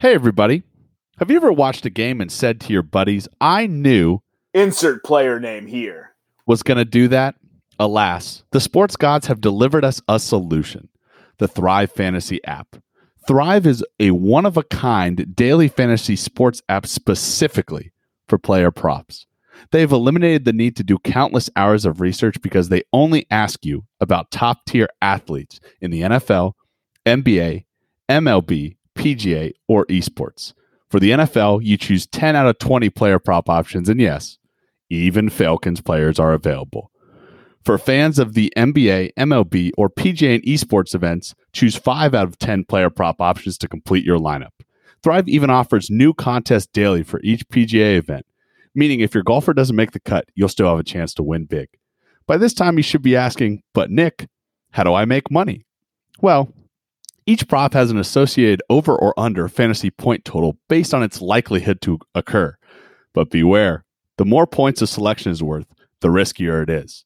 Hey, everybody. Have you ever watched a game and said to your buddies, I knew Insert player name here. was going to do that? Alas, the sports gods have delivered us a solution the Thrive Fantasy app. Thrive is a one of a kind daily fantasy sports app specifically for player props. They've eliminated the need to do countless hours of research because they only ask you about top tier athletes in the NFL, NBA, MLB, PGA, or esports. For the NFL, you choose 10 out of 20 player prop options, and yes, even Falcons players are available. For fans of the NBA, MLB, or PGA and esports events, choose 5 out of 10 player prop options to complete your lineup. Thrive even offers new contests daily for each PGA event, meaning if your golfer doesn't make the cut, you'll still have a chance to win big. By this time, you should be asking, but Nick, how do I make money? Well, each prop has an associated over or under fantasy point total based on its likelihood to occur. But beware, the more points a selection is worth, the riskier it is.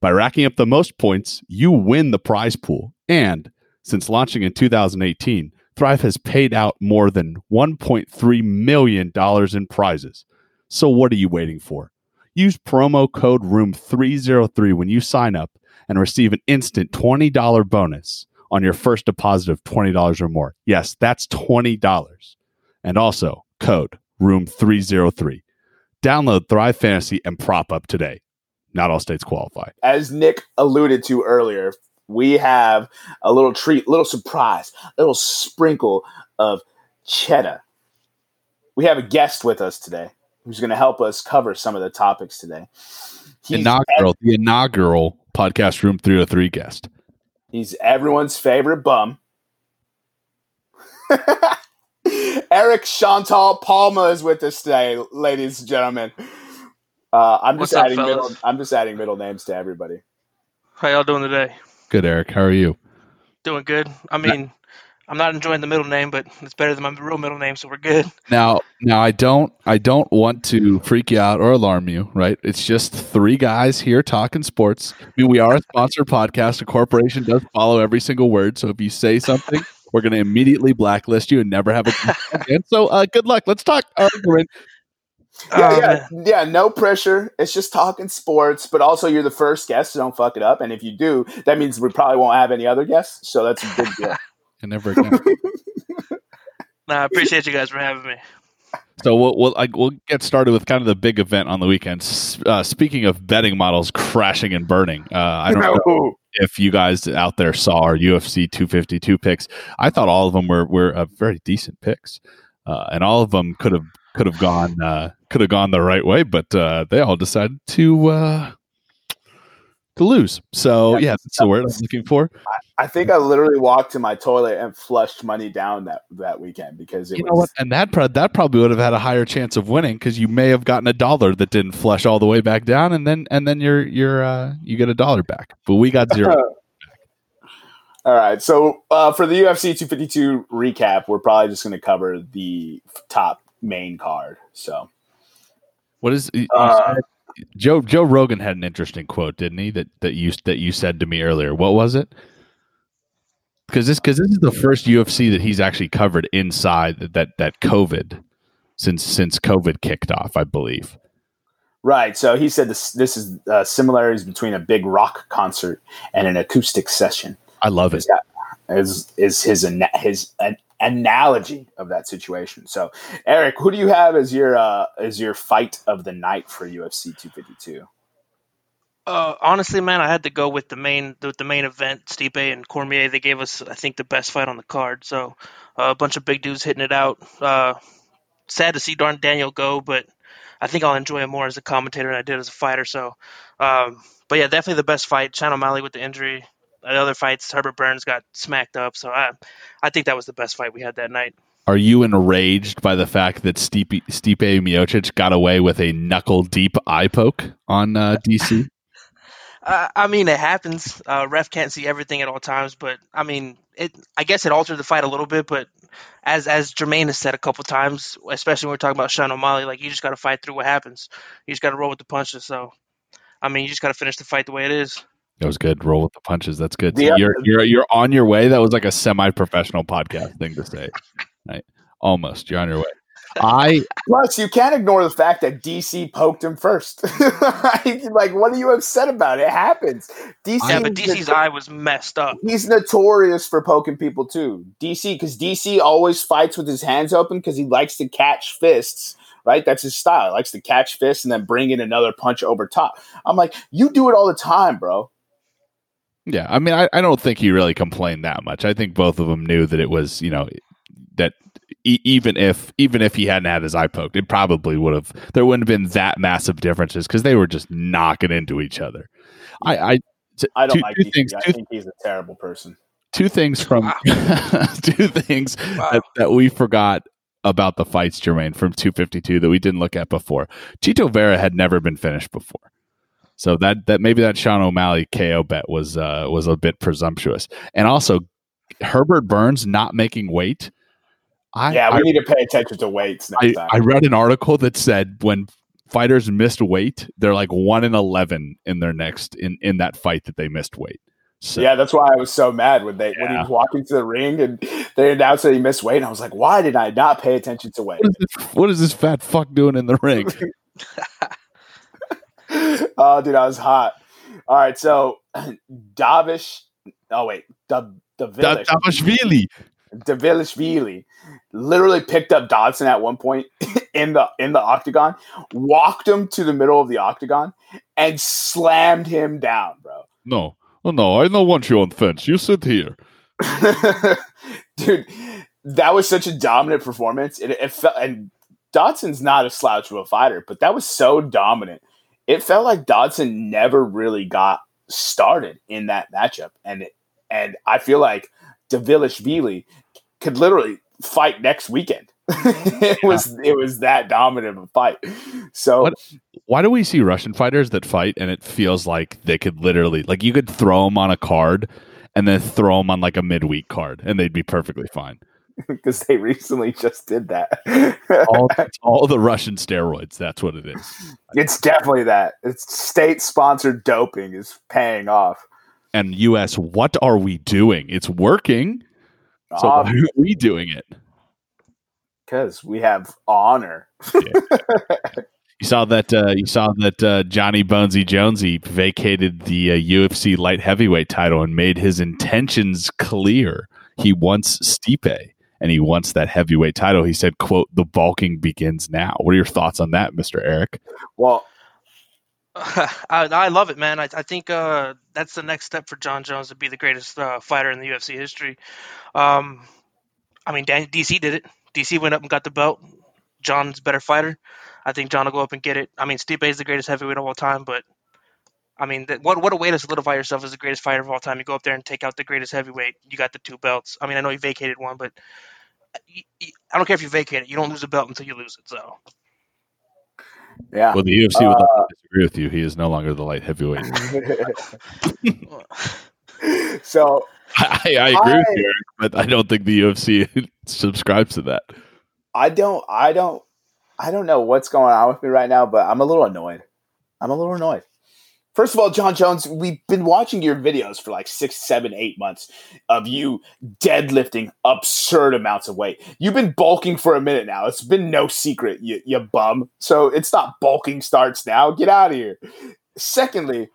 By racking up the most points, you win the prize pool. And since launching in 2018, Thrive has paid out more than $1.3 million in prizes. So what are you waiting for? Use promo code ROOM303 when you sign up and receive an instant $20 bonus on your first deposit of $20 or more. Yes, that's $20. And also code ROOM303. Download Thrive Fantasy and prop up today. Not all states qualify. As Nick alluded to earlier, we have a little treat, little surprise, a little sprinkle of cheddar. We have a guest with us today who's going to help us cover some of the topics today. He's inaugural, the inaugural podcast room 303 guest. He's everyone's favorite bum. Eric Chantal Palma is with us today, ladies and gentlemen. Uh, I'm just What's up, adding fellas? middle. I'm just adding middle names to everybody. How y'all doing today? Good, Eric. How are you? Doing good. I mean, I'm not enjoying the middle name, but it's better than my real middle name, so we're good. Now, now I don't, I don't want to freak you out or alarm you. Right? It's just three guys here talking sports. I mean, we are a sponsored podcast. A corporation does follow every single word. So if you say something, we're going to immediately blacklist you and never have a. and so, uh, good luck. Let's talk argument. Yeah, Oh, yeah, yeah. No pressure. It's just talking sports, but also you're the first guest, so don't fuck it up. And if you do, that means we probably won't have any other guests. So that's a big deal. And never again. Nah, I appreciate you guys for having me. So we'll we'll, I, we'll get started with kind of the big event on the weekend. S- Uh, speaking of betting models crashing and burning, uh, I don't know if you guys out there saw our UFC 252 picks. I thought all of them were were uh, very decent picks, uh, and all of them could have could have gone uh, could have gone the right way, but uh, they all decided to uh, to lose. So Yeah, yeah, that's the word I'm looking for. I think I literally walked to my toilet and flushed money down that that weekend because it You was. know what? And that pro- that probably would have had a higher chance of winning because you may have gotten a dollar that didn't flush all the way back down, and then and then you're you're uh, you get a dollar back. But we got zero. All right. So uh, for the UFC 252 recap, we're probably just going to cover the top main card. So What is Uh, Joe Joe Rogan had an interesting quote, didn't he? That that you that you said to me earlier. What was it? Because this because this is the first UFC that he's actually covered inside that that, that COVID since since COVID kicked off, I believe. right. So he said this this is uh, similarities between a big rock concert and an acoustic session. I love it. Is is his his an analogy of that situation. So Eric, who do you have as your uh, as your fight of the night for UFC 252? Uh, honestly, man, I had to go with the main with the main event, Stipe and Cormier. They gave us, I think, the best fight on the card. So uh, a bunch of big dudes hitting it out. Uh, sad to see Darn Daniel go, but I think I'll enjoy it more as a commentator than I did as a fighter. So, um, but yeah, definitely the best fight. Sean O'Malley with the injury. The other fights, Herbert Burns got smacked up. So I, I think that was the best fight we had that night. Are you enraged by the fact that Stipe, Stipe Miocic got away with a knuckle deep eye poke on uh, DC? Uh, I mean, it happens. Uh, ref can't see everything at all times, but I mean, it. I guess it altered the fight a little bit, but as as Jermaine has said a couple times, especially when we're talking about Sean O'Malley, like you just got to fight through what happens. You just got to roll with the punches. So, I mean, you just got to finish the fight the way it is. That was good. Roll with the punches. That's good. So Yeah. you're you're you're on your way. That was like a semi-professional podcast thing to say. Right. Almost. You're on your way. I Plus, you can't ignore the fact that DC poked him first. like, what are you upset about? It happens. DC, Yeah, but DC's eye was messed up. he's notorious for poking people too. DC, because DC always fights with his hands open because he likes to catch fists. Right, that's his style. He likes to catch fists and then bring in another punch over top. I'm like, you do it all the time, bro. Yeah, I mean I, I don't think he really complained that much. I think both of them knew that it was, you know, that e- even if even if he hadn't had his eye poked, it probably would have there wouldn't have been that massive differences because they were just knocking into each other. I, I t- I don't two, like two DC. things. I Two, think he's a terrible person. two things from Wow. two things Wow. that, that we forgot about the fights, Jermaine, from 252 that we didn't look at before. Chito Vera had never been finished before. So that that maybe that Sean O'Malley KO bet was uh was a bit presumptuous. And also Herbert Burns not making weight. I yeah, we I, need to pay attention to weights next I, time. I read an article that said when fighters missed weight, they're like one in eleven in their next in in that fight that they missed weight. So Yeah, that's why I was so mad when they when he Yeah. was walking to the ring and they announced that he missed weight. And I was like, why did I not pay attention to weight? what is this what is this fat fuck doing in the ring? oh, dude, I was hot. All right, so Davish. Oh wait, the the Da- Davashvili. Davilishvili literally picked up Dodson at one point in the in the octagon, walked him to the middle of the octagon, and slammed him down, bro. No. Oh no, I don't want you on the fence. You sit here. Dude, that was such a dominant performance. It, it felt, and Dodson's not a slouch of a fighter, but that was so dominant. It felt like Dodson never really got started in that matchup, and and I feel like Davilishvili could literally fight next weekend. it was it was that dominant of a fight. So What- Why do we see Russian fighters that fight and it feels like they could literally like you could throw them on a card and then throw them on like a midweek card and they'd be perfectly fine. because they recently just did that. All, all the Russian steroids, that's what it is. it's definitely that. It's state sponsored doping is paying off. And US, what are we doing? It's working. So why are we doing it? because we have honor. You saw that. Uh, you saw that uh, Johnny Bonesy Jonesy vacated the uh, UFC light heavyweight title and made his intentions clear. He wants Stipe and he wants that heavyweight title. He said, "quote The bulking begins now." What are your thoughts on that, Mister Eric? Well, I, I love it, man. I, I think uh, that's the next step for John Jones to be the greatest uh, fighter in the UFC history. Um, I mean, Dan, DC did it. DC went up and got the belt. John's a better fighter. I think John will go up and get it. I mean, Stipe is the greatest heavyweight of all time, but I mean, that, what what a way to solidify yourself as the greatest fighter of all time. You go up there and take out the greatest heavyweight. You got the two belts. I mean, I know you vacated one, but uh, you, you, I don't care if you vacate it. You don't lose a belt until you lose it. So yeah. Well, the UFC would uh, like to disagree with you. He is no longer the light heavyweight. so I, I agree with you, but I don't think the UFC subscribes to that. I don't, I don't, I don't know what's going on with me right now, but I'm a little annoyed. I'm a little annoyed. First of all, John Jones, we've been watching your videos for like six, seven, eight months of you deadlifting absurd amounts of weight. You've been bulking for a minute now. It's been no secret, you, you bum. So it's not bulking starts now. Get out of here. Secondly,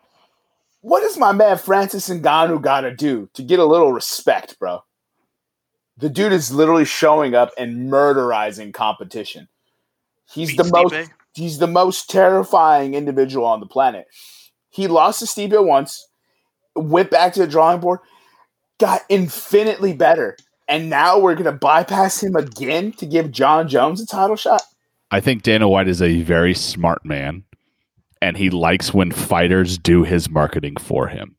what does my man Francis Ngannou got to do to get a little respect, bro? The dude is literally showing up and murderizing competition. He's the most he's the most terrifying individual on the planet. He lost to Stipe once, went back to the drawing board, got infinitely better, and now we're gonna bypass him again to give John Jones a title shot. I think Dana White is a very smart man, and he likes when fighters do his marketing for him.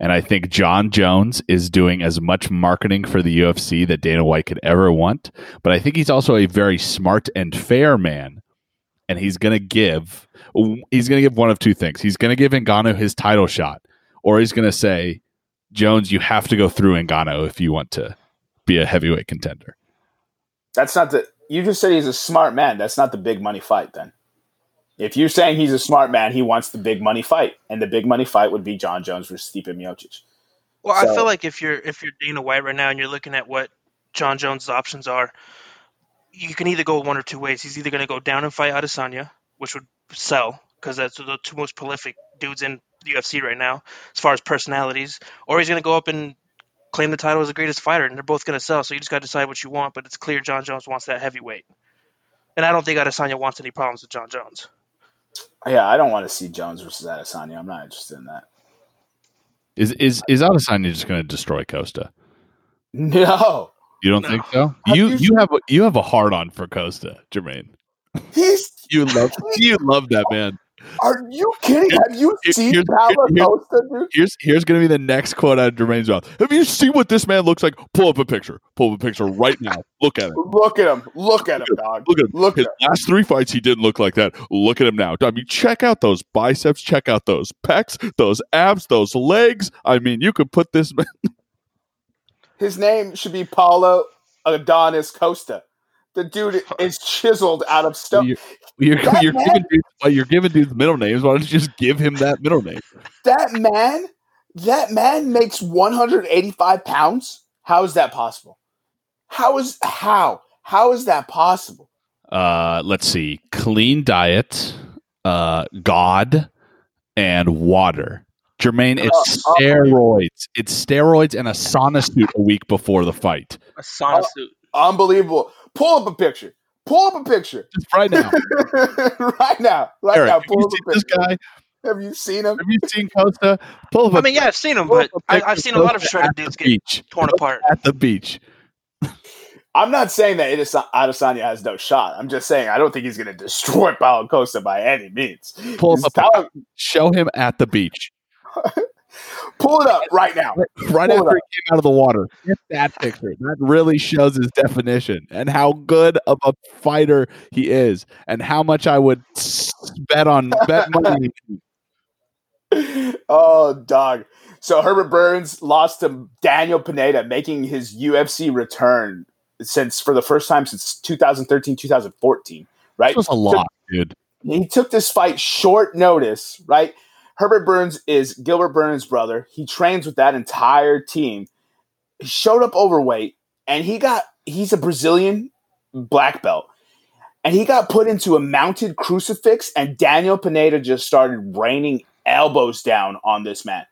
And I think John Jones is doing as much marketing for the UFC that Dana White could ever want. But I think he's also a very smart and fair man. And he's going to give he's going to give one of two things. He's going to give Ngannou his title shot, or he's going to say, Jones, you have to go through Ngannou if you want to be a heavyweight contender. That's not the you just said he's a smart man. That's not the big money fight then. If you're saying he's a smart man, he wants the big money fight, and the big money fight would be John Jones versus Stipe Miocic. Well, I feel like if you're if you're Dana White right now and you're looking at what John Jones' options are, you can either go one or two ways. He's either going to go down and fight Adesanya, which would sell because that's the two most prolific dudes in the UFC right now as far as personalities, or he's going to go up and claim the title as the greatest fighter, and they're both going to sell. So you just got to decide what you want. But it's clear John Jones wants that heavyweight, and I don't think Adesanya wants any problems with John Jones. Yeah, I don't want to see Jones versus Adesanya. I'm not interested in that. Is is is Adesanya just going to destroy Costa? No, You don't No. think so? Have You you you have a, you have a hard on for Costa, Jermaine. he's. You love you love that man. Are you kidding? Have you Here- seen here- Costa, dude? Here's here's gonna be the next quote out of Jermaine's mouth. Have you seen what this man looks like? Pull up a picture. Pull up a picture right now. Look at it. Look at him. Look at him, dog. Look at him. Look His at him. last three fights, he didn't look like that. Look at him now. I mean, check out those biceps. Check out those pecs, those abs, those legs. I mean, you could put this. His name should be Paulo Adonis Costa. The dude is chiseled out of stone. You're, you're, you're man- giving dudes, well, you're giving dudes middle names. Why don't you just give him that middle name? That man, that man makes 185 pounds. How is that possible? How is how? How is that possible? Uh, let's see. Clean diet, uh, God, and water. Jermaine, it's Oh, steroids. It's steroids and a sauna suit a week before the fight. A sauna Oh. suit. Unbelievable. Pull up a picture. Pull up a picture. Just right now. right now. Right Eric, now. have Pull you up a seen this guy? Have you seen him? Have you seen Costa? Pull up a I mean, yeah, I've seen him, but up a I, picture I've seen a lot of shredded dudes get beach. torn apart. At the beach. I'm not saying that Adesa- Adesanya has no shot. I'm just saying I don't think he's going to destroy Paulo Costa by any means. Pull up a power- Show him at the beach. pull it up right now. Right Pull after he came out of the water. Get that picture. That really shows his definition and how good of a fighter he is and how much I would bet on bet money. oh, dog. So Herbert Burns lost to Daniel Pineda, making his UFC return since for the first time since 2013, 2014. Right? That was a lot, dude. He took this fight short notice, right? Herbert Burns is Gilbert Burns' brother. He trains with that entire team. He showed up overweight, and he got he's a Brazilian black belt. And he got put into a mounted crucifix, and Daniel Pineda just started raining elbows down on this man.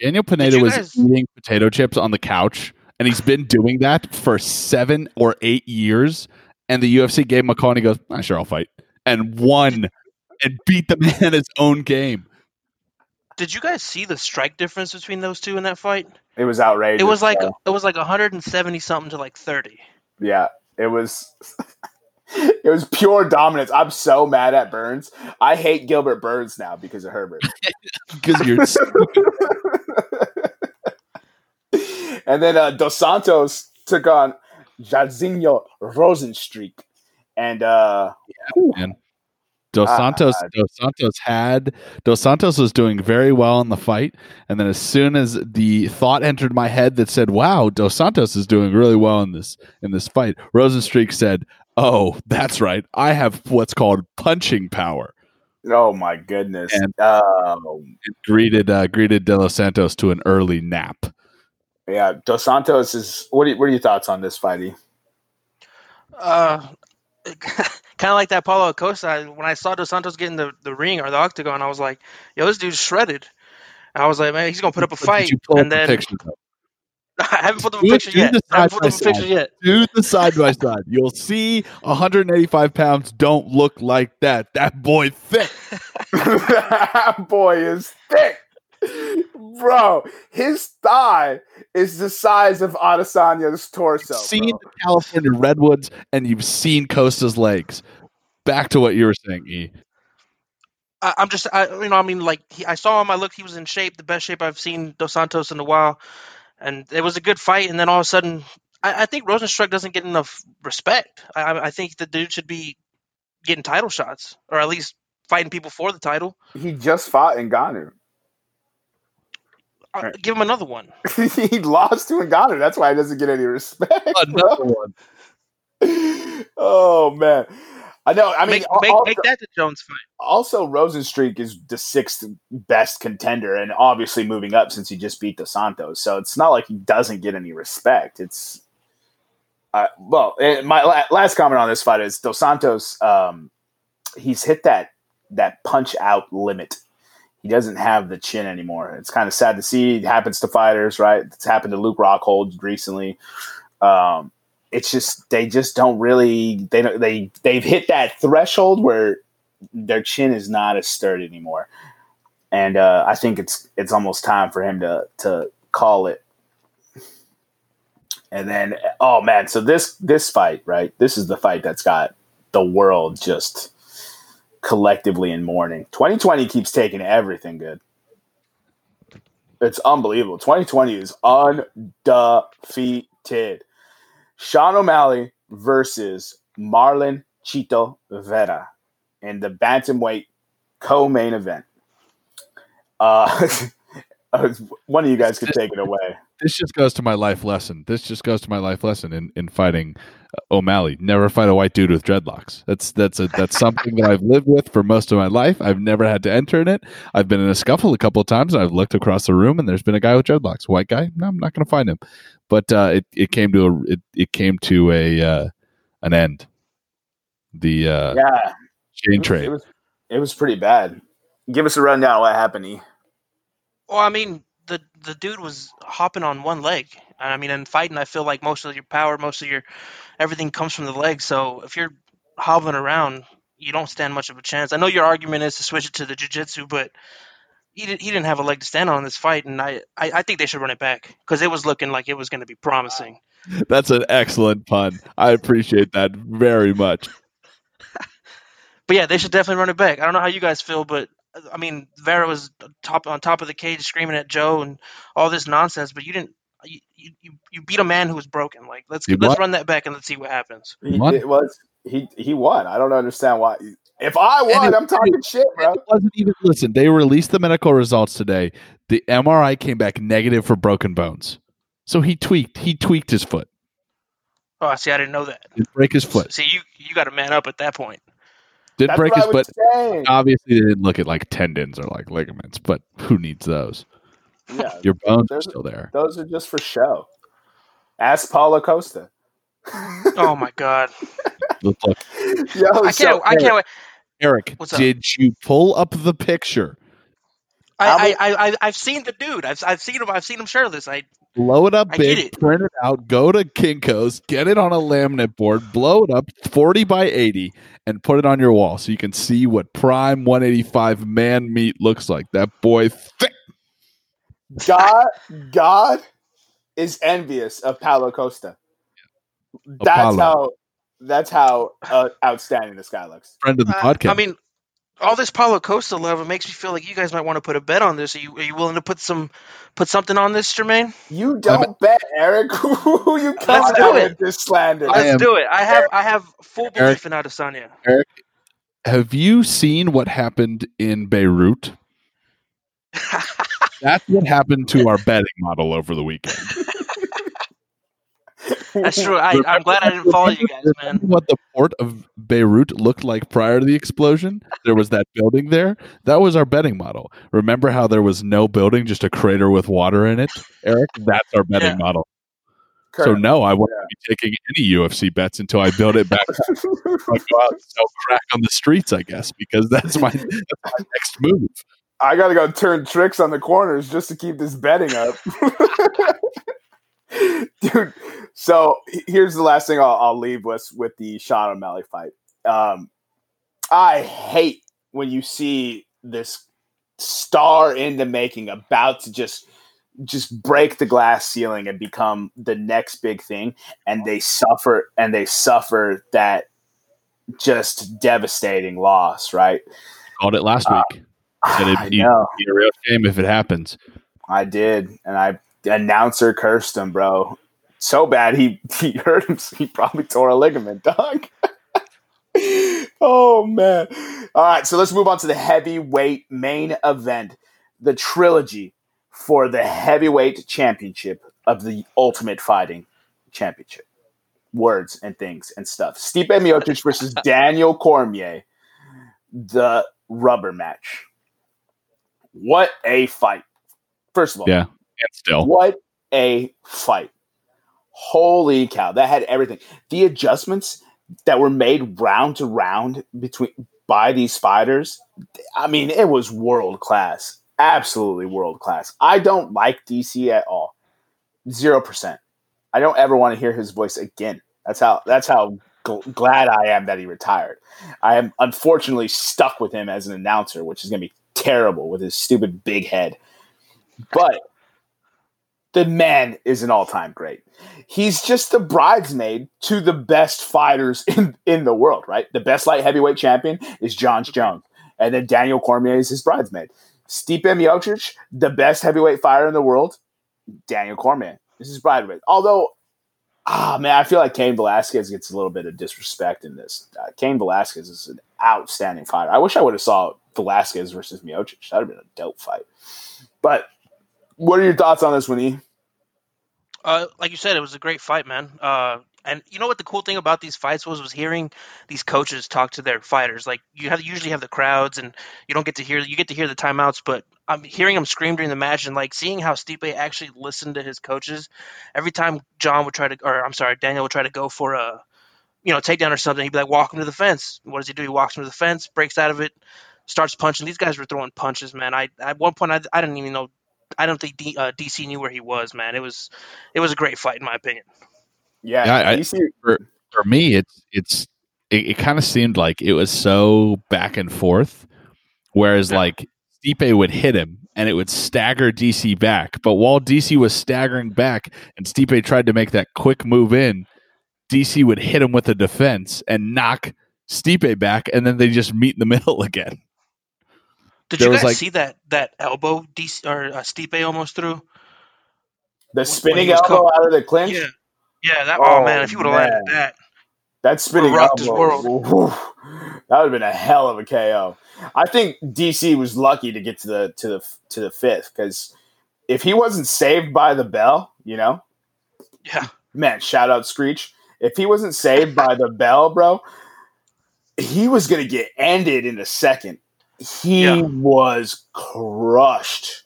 Daniel Pineda was guys- eating potato chips on the couch, and he's been doing that for seven or eight years. And the UFC gave him a call, and he goes, "I ah, "Sure, I'll fight," and won and beat the man in his own game. Did you guys see the strike difference between those two in that fight? It was outrageous. It was like bro. it was like 170 something to like 30. yeah, it was. it was pure dominance. I'm so mad at Burns. I hate Gilbert Burns now because of Herbert. Because you're and then uh, Dos Santos took on Jairzinho Rozenstruik. And uh, Dos Ah, Santos. Dos Santos had Dos Santos was doing very well in the fight, and then as soon as the thought entered my head that said, "Wow, Dos Santos is doing really well in this in this fight," Rozenstruik said, "Oh, that's right. I have what's called punching power." oh my goodness. And- Oh, It greeted uh, greeted De Los Santos to an early nap. yeah, Dos Santos is. What are, what are your thoughts on this fighty? Uh, kind of like that Paulo Acosta. I- When I saw Dos Santos getting the, the ring or the octagon, I was like, "Yo, this dude's shredded." And I was like, "Man, he's gonna put up a But did fight." you pull And the then picture. I haven't put up a picture do yet. the I haven't put up a picture yet. Do the side by side. You'll see 185 pounds don't look like that. That boy thick. that boy is thick. Bro, his thigh is the size of Adesanya's torso. seen bro. the California redwoods and you've seen Costa's legs. Back to what you were saying, E. I, I'm just, I, you know, I mean, like he, I saw him. I looked. He was in shape, the best shape I've seen Dos Santos in a while, and it was a good fight. And then all of a sudden, I, I think Rozenstruik doesn't get enough respect. I, I I think the dude should be getting title shots, or at least fighting people for the title. He just fought Ngannou. Uh, Right. Give him another one. he lost to Ngannou. That's why he doesn't get any respect. bro. one. oh man, I know. I mean, make, make, also, make that the Jones fight. also Rozenstruik is the sixth best contender, and obviously moving up since he just beat Dos Santos. So it's not like he doesn't get any respect. It's Uh, well, eh, my la- last comment on this fight is Dos Santos. Um, he's hit that that punch out limit. He doesn't have the chin anymore. It's kind of sad to see. It happens to fighters, right? It's happened to Luke Rockhold recently. Um, it's just they just don't really they don't they they've hit that threshold where their chin is not as sturdy anymore, and uh, I think it's it's almost time for him to to call it. And then, oh man, so this this fight, right? This is the fight that's got the world just collectively in mourning. 2020 keeps taking everything good. It's unbelievable. 2020 is undefeated. Sean O'Malley versus Marlon Chito Vera in the bantamweight co-main event. Uh, one of you guys could take it away. This just goes to my life lesson. This just goes to my life lesson in, in fighting uh, O'Malley. Never fight a white dude with dreadlocks. That's that's a that's something that I've lived with for most of my life. I've never had to enter in it. I've been in a scuffle a couple of times, and I've looked across the room, and there's been a guy with dreadlocks. White guy? No, I'm not going to find him. But uh, it it came to a it, it came to a uh, an end. The uh, Yeah, chain it was, trade. it was it was pretty bad. Give us a rundown of what happened. E. Well, I mean, the the dude was hopping on one leg. I mean, in fighting, I feel like most of your power, most of your everything comes from the leg. So if you're hobbling around, you don't stand much of a chance. I know your argument is to switch it to the jiu-jitsu, but he didn't he didn't have a leg to stand on in this fight, and I I, I think they should run it back because it was looking like it was going to be promising. That's an excellent pun. I appreciate that very much. But yeah, they should definitely run it back. I don't know how you guys feel, but I mean, Vera was top on top of the cage screaming at Joe and all this nonsense, but you didn't. You, you, you beat a man who was broken. Like let's You let's what? run that back and let's see what happens. He Won? it was he he won. I don't understand why. If I And won, it- I'm talking shit, bro. It wasn't even listen. They released the medical results today. The MRI came back negative for broken bones. So he tweaked. He tweaked his foot. Oh, I see. I didn't know that. Didn't break his foot. See, you you got to man up at that point. Didn't That's break his I was saying. Obviously, they didn't look at like tendons or like ligaments. But who needs those? Yeah, Your bones are still there. those are just for show. Ask Paulo Costa. Oh my god, Look, look, Yo, I can't. I can't wait. Eric, What's up? did you pull up the picture? I, I, I, I, I've seen the dude. I've, I've seen him. I've seen him shirtless. I, Blow it up I big, it. print it out, go to Kinko's, get it on a laminate board, blow it up 40 by 80, and put it on your wall so you can see what prime 185 man meat looks like. That boy thick. God, God is envious of Paulo Costa. That's Apollo. how. That's how uh, outstanding this guy looks. friend of the uh, podcast. I mean, all this Paulo Costa love it makes me feel like you guys might want to put a bet on this. Are you, are you willing to put some, put something on this, Jermaine? You don't bet, Eric. Who you Let's do out it. with this slander? Let's am- do it. I have, I have full Eric- belief in Adesanya. Have you seen what happened in Beirut? That's what happened to our betting model over the weekend. That's true. I, I'm glad I didn't follow you guys, man. What the port of Beirut looked like prior to the explosion? There was that building there. That was our betting model. Remember how there was no building, just a crater with water in it, Eric? That's our betting Yeah. model. Kurt, So no, I won't be taking any UFC bets until I build it back. I'll go out and sell crack on the streets, I guess, because that's my, that's my next move. I gotta go turn tricks on the corners just to keep this betting up. Dude, so here's the last thing I'll, I'll leave with with the Sean O'Malley fight. Um, I hate when you see this star in the making about to just just break the glass ceiling and become the next big thing and they suffer and they suffer that just devastating loss right Called it last week. Said it'd I know. be a real shame if it happens. I did, and I announcer cursed him, bro. So bad he he hurt him. He probably tore a ligament, dog. oh man! All right, so let's move on to the heavyweight main event, the trilogy for the heavyweight championship of the Ultimate Fighting Championship. Words and things and stuff. Stipe Miocic versus Daniel Cormier, the rubber match. What a fight! First of all, Yeah. And still, what a fight. Holy cow, that had everything. The adjustments that were made round to round between by these fighters, I mean, it was world class. Absolutely world class. I don't like DC at all. Zero percent. I don't ever want to hear his voice again. That's how. That's how gl- glad I am that he retired. I am unfortunately stuck with him as an announcer, which is going to be terrible with his stupid big head. But the man is an all-time great. He's just the bridesmaid to the best fighters in, in the world, right? The best light heavyweight champion is John Jones, and then Daniel Cormier is his bridesmaid. Stipe Miocic, the best heavyweight fighter in the world, Daniel Cormier is his bridesmaid. Although, ah man, I feel like Cain Velasquez gets a little bit of disrespect in this. Uh, Cain Velasquez is an outstanding fighter. I wish I would have saw Velasquez versus Miocic. That would have been a dope fight. But what are your thoughts on this one, E? Uh, like you said, it was a great fight, man. Uh, and you know what the cool thing about these fights was was hearing these coaches talk to their fighters. Like you have usually have the crowds, and you don't get to hear you get to hear the timeouts, but I'm hearing them scream during the match, and like seeing how Stipe actually listened to his coaches. Every time John would try to, or I'm sorry, Daniel would try to go for a, you know, takedown or something, he'd be like, "Walk him to the fence." What does he do? He walks him to the fence, breaks out of it, starts punching. These guys were throwing punches, man. I at one point I, I didn't even know I don't think D, uh, DC knew where he was, man. It was it was a great fight in my opinion. Yeah, Yeah, I- DC, for for me it's it's it, it kind of seemed like it was so back and forth whereas Yeah. like Stipe would hit him and it would stagger DC back but while DC was staggering back and Stipe tried to make that quick move in DC would hit him with a defense and knock Stipe back and then they just meet in the middle again Did There you guys like- see that that elbow DC or uh, Stipe almost threw? the spinning elbow co- out of the clinch. Yeah, yeah. That oh, Oh, man, if you would have landed that, That spinning rocked his elbow, whew, that would have been a hell of a KO. I think DC was lucky to get to the to the to the fifth because if he wasn't saved by the bell, you know, yeah, man, shout out Screech. If he wasn't saved by the bell, bro, he was gonna get ended in a second. He Yeah. was crushed.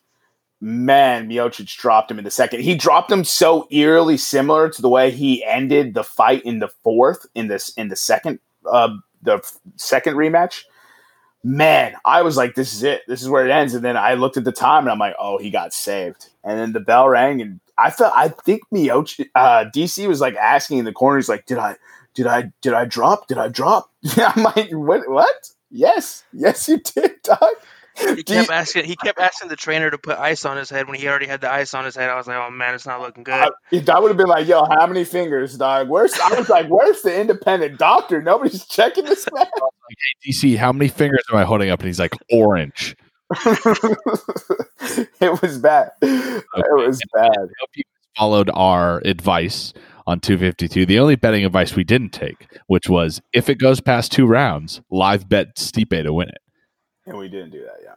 Man, Miocic dropped him in the second. He dropped him so eerily similar to the way he ended the fight in the fourth in this in the second uh the second rematch. Man, I was like, this is it. This is where it ends. And then I looked at the time and I'm like, oh, he got saved. And then the bell rang and I felt I think Miocic uh DC was like asking in the corner, he's like, Did I did I did I drop? Did I drop? Yeah, I'm like, what what? Yes, yes, you did, dog. he Do you- kept asking. He kept asking the trainer to put ice on his head when he already had the ice on his head. I was like, oh man, it's not looking good. I, that would have been like, yo, how many fingers, dog? Where's I was like, where's the independent doctor? Nobody's checking this man. DC how many fingers am I holding up and he's like orange it was bad. It was bad. I hope you followed our advice on 252. The only betting advice we didn't take, which was if it goes past two rounds, live bet Stipe to win it. And we didn't do that, yeah.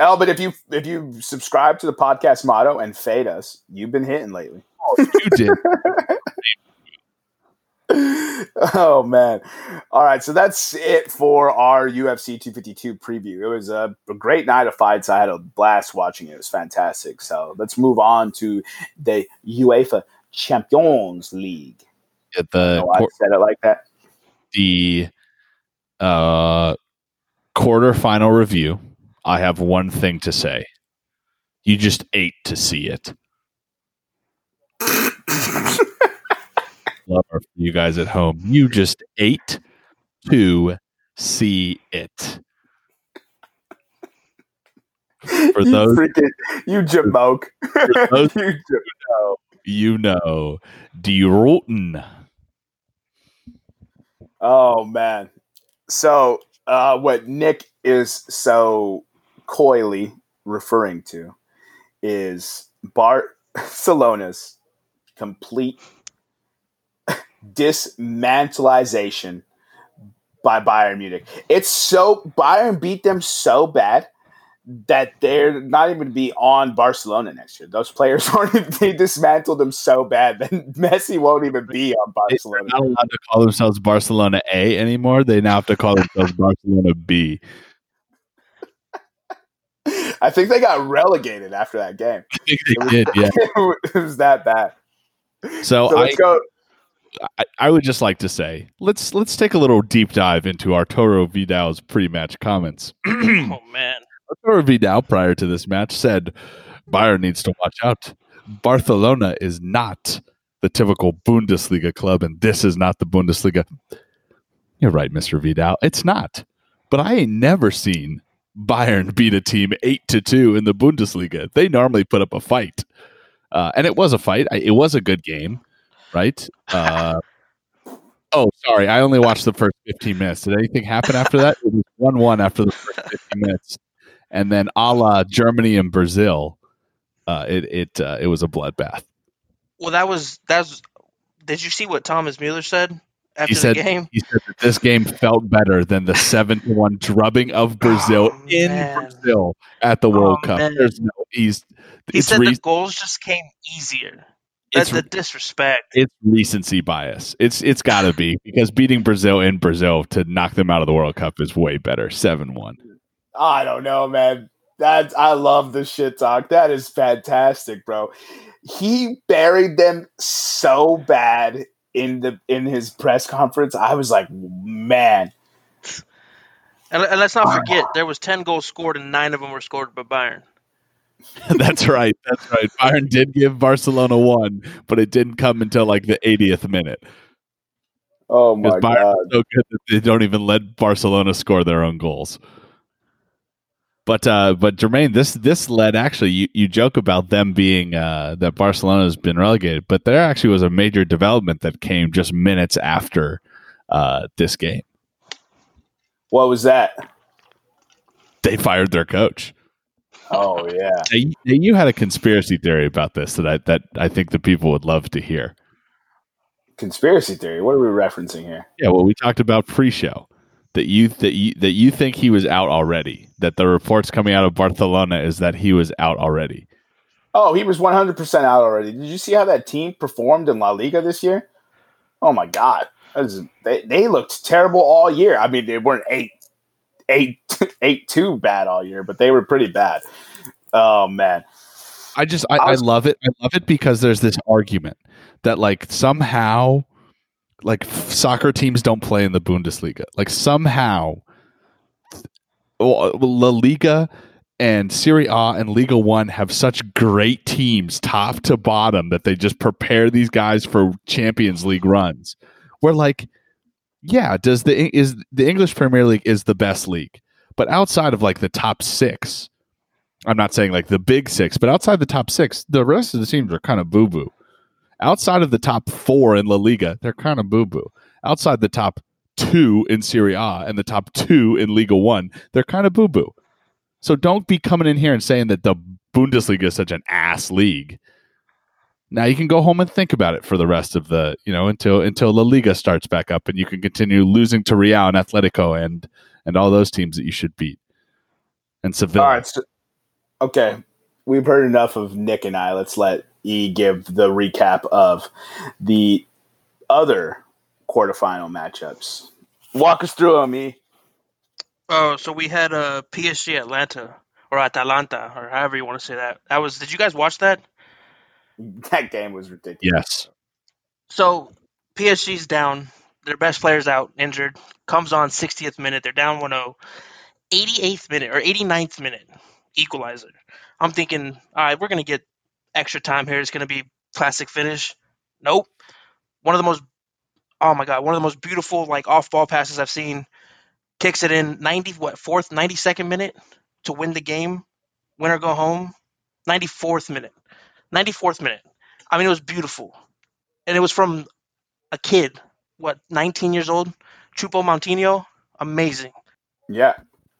Oh, but if you if you subscribe to the podcast motto and fade us, you've been hitting lately. Oh, you did. oh man. All right, so that's it for our UFC 252 preview. It was a, a great night of fights. I had a blast watching it. It was fantastic. So let's move on to the UEFA Champions League. At the Oh, I said it like that. the uh, quarterfinal review, I have one thing to say. You just ate to see it. Love for you guys at home. You just ate to see it. For you those- freaking you jamoke. those- you ja- You know, Die Roten. Oh man. So uh, what Nick is so coyly referring to is Barcelona's complete dismantelization by Bayern Munich. It's so Bayern beat them so bad that they're not even be on Barcelona next year. Those players aren't. They dismantled them so bad that Messi won't even be on Barcelona. They're not allowed to call themselves Barcelona A anymore. They now have to call themselves Barcelona B. I think they got relegated after that game. I think they did, yeah. it was that bad. So, So let's I, go. I I would just like to say let's let's take a little deep dive into Arturo Vidal's pre-match comments. oh man. Arturo Vidal, prior to this match, said Bayern needs to watch out. Barcelona is not the typical Bundesliga club, and this is not the Bundesliga. You're right, Mr. Vidal. It's not. But I ain't never seen Bayern beat a team eight to two in the Bundesliga. They normally put up a fight, uh, and it was a fight. I, it was a good game, right? Uh, oh, sorry, I only watched the first 15 minutes. Did anything happen after that? It was one-one after the first 15 minutes, and then a la Germany and Brazil, uh, it it uh, it was a bloodbath. Well, that was that's. Did you see what Thomas Mueller said after said- the game? He said that this game felt better than the seven to one drubbing of Brazil Oh, in man. Brazil at the World Oh, Cup. man. There's no he's He said re- the goals just came easier. it's, That's the disrespect. it's recency bias. It's it's got to be because beating Brazil in Brazil to knock them out of the World Cup is way better. Seven one. I don't know, man. That's I love the shit talk. That is fantastic, bro. He buried them so bad in the in his press conference. I was like, man, And, and let's not ah. forget, there was ten goals scored, and nine of them were scored by Bayern. That's right. That's right. Bayern did give Barcelona one, but it didn't come until like the 80th minute. oh my Bayern god. so good that they don't even let Barcelona score their own goals. But uh, but Jermaine, this this led actually you, you joke about them being uh, that Barcelona has been relegated, but there actually was a major development that came just minutes after uh, this game. What was that? They fired their coach. Oh yeah. Now, you, you had a conspiracy theory about this that I that I think the people would love to hear. Conspiracy theory. What are we referencing here? Yeah, well, we talked about pre-show that you that you that you think he was out already. That the reports coming out of Barcelona is that he was out already. Oh, he was 100% out already. Did you see how that team performed in La Liga this year? Oh my god. That is- they, they looked terrible all year. I mean, they weren't eight, eight, eight two bad all year, but they were pretty bad. Oh man. I just I, I I love it. I love it because there's this argument that like somehow like soccer teams don't play in the Bundesliga. Like somehow uh, La Liga and Serie A and Liga One have such great teams, top to bottom, that they just prepare these guys for Champions League runs. Where like, yeah, does the is the English Premier League is the best league, but outside of like the top six, I'm not saying like the big six, but outside the top six, the rest of the teams are kind of boo boo. Outside of the top four in La Liga, they're kind of boo boo. Outside the top two in Serie A and the top two in Liga One, they're kind of boo boo. So don't be coming in here and saying that the Bundesliga is such an ass league. Now you can go home and think about it for the rest of the, you know, until until La Liga starts back up and you can continue losing to Real and Atletico and and all those teams that you should beat. And Sevilla. All right. So, okay. We've heard enough of Nick and I. Let's let E give the recap of the other quarterfinal matchups. Walk us through them, E. Oh, so we had uh, PSG Atlanta or Atalanta or however you want to say that. That was. Did you guys watch that? That game was ridiculous. Yes. So PSG's down. Their best player's out, injured. Comes on 60th minute. They're down 1-0. 88th minute or 89th minute, equalizer. I'm thinking, all right, we're gonna get extra time here is gonna be classic finish. Nope. One of the most, oh my god, one of the most beautiful like off ball passes I've seen. Kicks it in 90 what fourth 92nd minute to win the game. Winner go home. 94th minute. 94th minute. I mean, it was beautiful, and it was from a kid, what 19 years old, Choupo-Moting. Amazing. Yeah.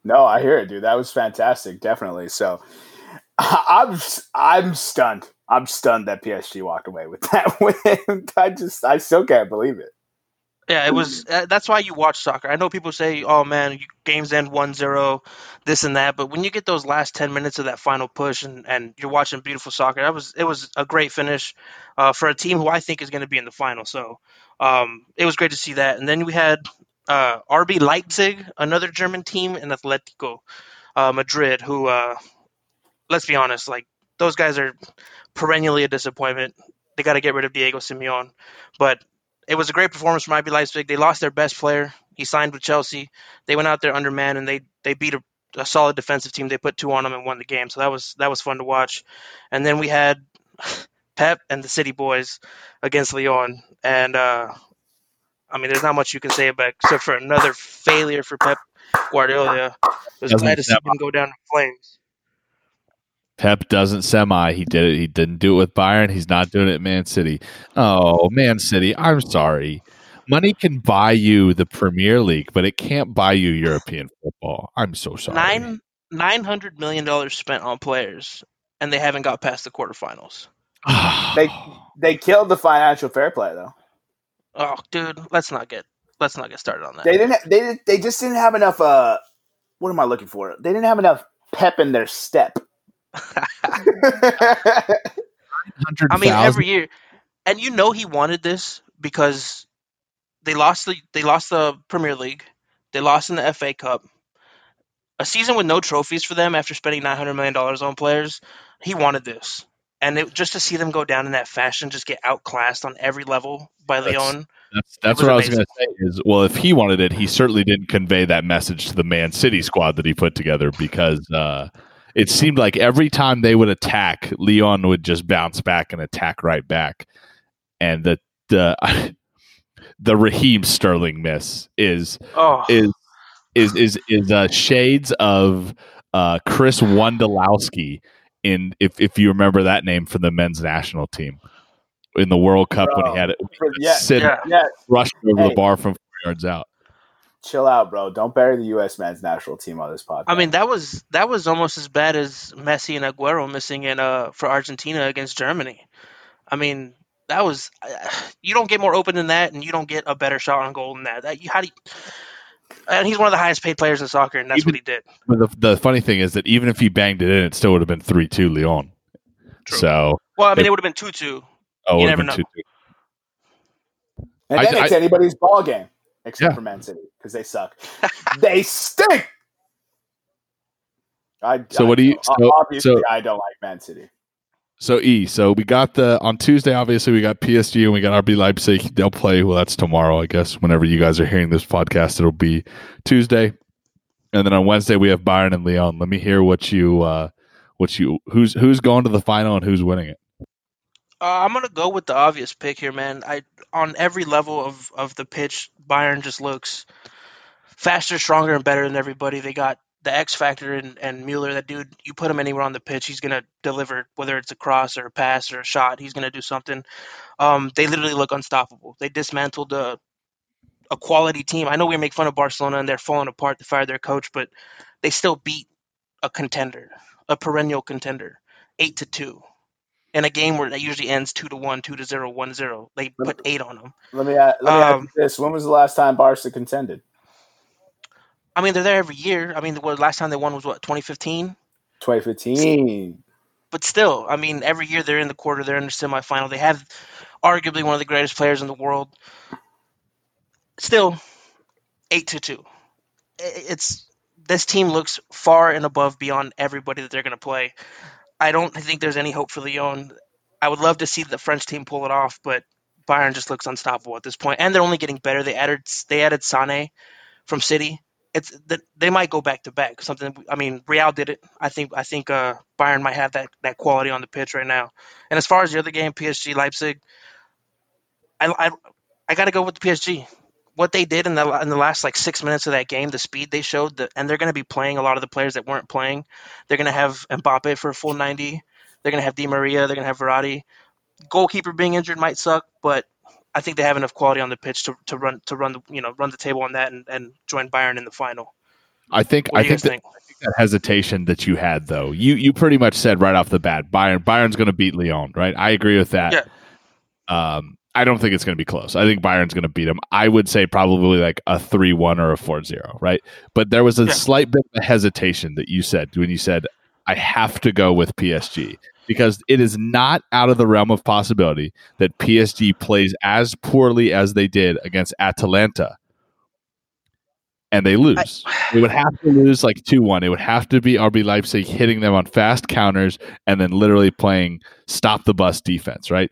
No, I hear it, dude. That was fantastic. Definitely. So I'm I'm stunned. I'm stunned that PSG walked away with that win. I just I still can't believe it. Yeah, it was. Uh, that's why you watch soccer. I know people say, "Oh man, games end 1-0, this and that," but when you get those last ten minutes of that final push and, and you're watching beautiful soccer, that was it was a great finish uh, for a team who I think is going to be in the final. So um, it was great to see that. And then we had uh, RB Leipzig, another German team, and Atletico uh, Madrid, who uh, let's be honest, like those guys are perennially a disappointment. they got to get rid of Diego Simeone. But it was a great performance from RB Leipzig. They lost their best player. He signed with Chelsea. They went out there under man and they they beat a, a solid defensive team. They put two on them and won the game. So that was that was fun to watch. And then we had Pep and the City Boys against Lyon. And uh, I mean, there's not much you can say about except for another failure for Pep Guardiola. It was Doesn't glad to see him go down in flames. Pep doesn't semi. He did it. He didn't do it with Bayern. He's not doing it at Man City. Oh, Man City. I'm sorry. Money can buy you the Premier League, but it can't buy you European football. I'm so sorry. Nine nine hundred million dollars spent on players, and they haven't got past the quarterfinals. They they killed the financial fair play though. Oh, dude, let's not get let's not get started on that. They didn't. They didn't- they just didn't have enough. Uh, what am I looking for? They didn't have enough pep in their step. I mean, every year, and you know he wanted this because they lost the they lost the Premier League, they lost in the FA Cup, a season with no trophies for them after spending nine hundred million dollars on players. He wanted this, and it, just to see them go down in that fashion, just get outclassed on every level by That's- Lyon. That's that's what I was going to say. Is well, if he wanted it, he certainly didn't convey that message to the Man City squad that he put together because uh, it seemed like every time they would attack, Lyon would just bounce back and attack right back, and the the the Raheem Sterling miss is Oh, is is is is uh, shades of uh, Chris Wondolowski in if if you remember that name from the men's national team in the World Cup when he had it yeah, sit yeah. yeah. rushed over Hey. the bar from four yards out. Chill out, bro. Don't bury the U.S. men's national team on this podcast. I mean that was that was almost as bad as Messi and Aguero missing in uh for Argentina against Germany. I mean that was you don't get more open than that, and you don't get a better shot on goal than that. That you how do you, and he's one of the highest paid players in soccer, and that's Even- what he did. But the, the funny thing is that even if he banged it in, it still would have been three two Lyon. True. So Well, I mean If- it would have been two two. oh, You it would have never been know. two two. and I- then it's I- anybody's ball game except Yeah. for Man City because they suck. they stink. I, So I what do you- so- obviously so- I don't like Man City. So E, so we got the on Tuesday. Obviously, we got PSG and we got RB Leipzig. They'll play. Well, that's tomorrow, I guess. Whenever you guys are hearing this podcast, it'll be Tuesday, and then on Wednesday we have Bayern and Lyon. Let me hear what you, uh, what you, who's who's going to the final and who's winning it. Uh, I'm gonna go with the obvious pick here, man. I on every level of of the pitch, Bayern just looks faster, stronger, and better than everybody. They got the X factor and and Mueller. That dude, you put him anywhere on the pitch, he's gonna deliver. Whether it's a cross or a pass or a shot, he's gonna do something. Um, they literally look unstoppable. They dismantled a a quality team. I know we make fun of Barcelona and they're falling apart. They fired their coach, but they still beat a contender, a perennial contender, eight to two in a game where that usually ends two to one, two to zero, one zero. They put eight on them. Let me ask, let me ask Um, you this: When was the last time Barca contended? I mean, they're there every year. I mean, the what, last time they won was what 2015. 2015. But still, I mean, every year they're in the quarter, they're in the semifinal. They have arguably one of the greatest players in the world. Still, eight to two. It's this team looks far and above beyond everybody that they're going to play. I don't think there's any hope for Lyon. I would love to see the French team pull it off, but Bayern just looks unstoppable at this point, and they're only getting better. They added they added Sane from City. It's they might go back to back. Something I mean, Real did it. I think I think uh, Bayern might have that that quality on the pitch right now. And as far as the other game, PSG Leipzig, I I, I got to go with the PSG. What they did in the in the last like six minutes of that game, the speed they showed, the, and they're going to be playing a lot of the players that weren't playing. They're going to have Mbappe for a full ninety. They're going to have Di Maria. They're going to have Verratti. Goalkeeper being injured might suck, but I think they have enough quality on the pitch to, to run to run the you know run the table on that and, and join Bayern in the final. I think I do you think that, think? that hesitation that you had though. You you pretty much said right off the bat, Bayern Bayern's going to beat Lyon, right? I agree with that. Yeah. Um, I don't think it's going to be close. I think Bayern's going to beat him. I would say probably like a 3-1 or a 4-0, right? But there was a Yeah. slight bit of hesitation that you said when you said I have to go with PSG because it is not out of the realm of possibility that PSG plays as poorly as they did against Atalanta and they lose. It would have to lose like 2 1. It would have to be RB Leipzig hitting them on fast counters and then literally playing stop the bus defense, right?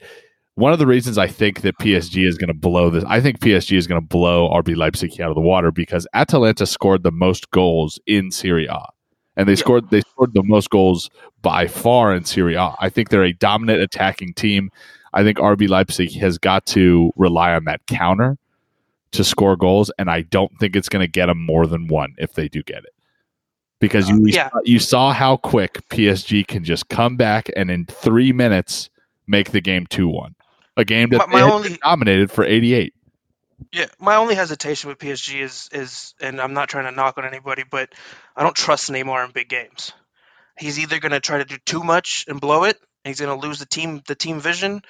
One of the reasons I think that PSG is going to blow this, I think PSG is going to blow RB Leipzig out of the water because Atalanta scored the most goals in Serie A, and they Yeah. scored they scored the most goals by far in Serie A. I think they're a dominant attacking team. I think RB Leipzig has got to rely on that counter to score goals, and I don't think it's going to get them more than one if they do get it. Because you Yeah. you saw how quick PSG can just come back and in three minutes make the game two one, a game that My- my only- been dominated for eighty eight. Yeah, my only hesitation with PSG is is, and I'm not trying to knock on anybody, but I don't trust Neymar in big games. He's either going to try to do too much and blow it, and he's going to lose the team the team vision,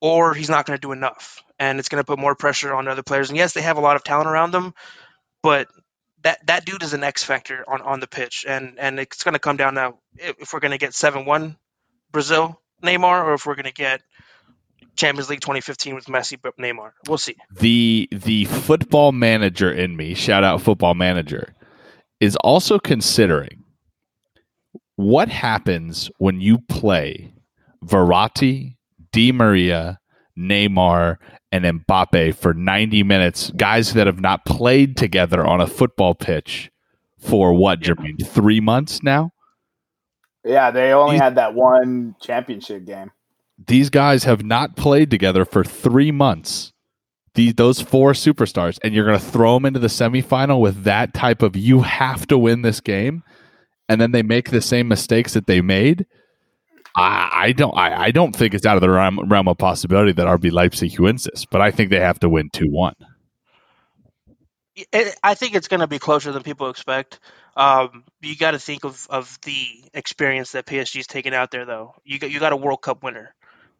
or he's not going to do enough, and it's going to put more pressure on other players. And yes, they have a lot of talent around them, but that that dude is an X factor on, on the pitch, and and it's going to come down to if, if we're going to get seven one Brazil Neymar, or if we're going to get Champions League 2015 with Messi but Neymar. We'll see. The the football manager in me, shout out football manager, is also considering what happens when you play Verratti, Di Maria, Neymar, and Mbappe for 90 minutes, guys that have not played together on a football pitch for what, Jermaine? Three months now? Yeah, they only These- had that one championship game. These guys have not played together for three months. These those four superstars, and you're going to throw them into the semifinal with that type of you have to win this game, and then they make the same mistakes that they made. I, I don't. I, I don't think it's out of the realm, realm of possibility that RB Leipzig wins this, but I think they have to win two one. I think it's going to be closer than people expect. Um, you got to think of, of the experience that PSG's taken out there, though. You got you got a World Cup winner.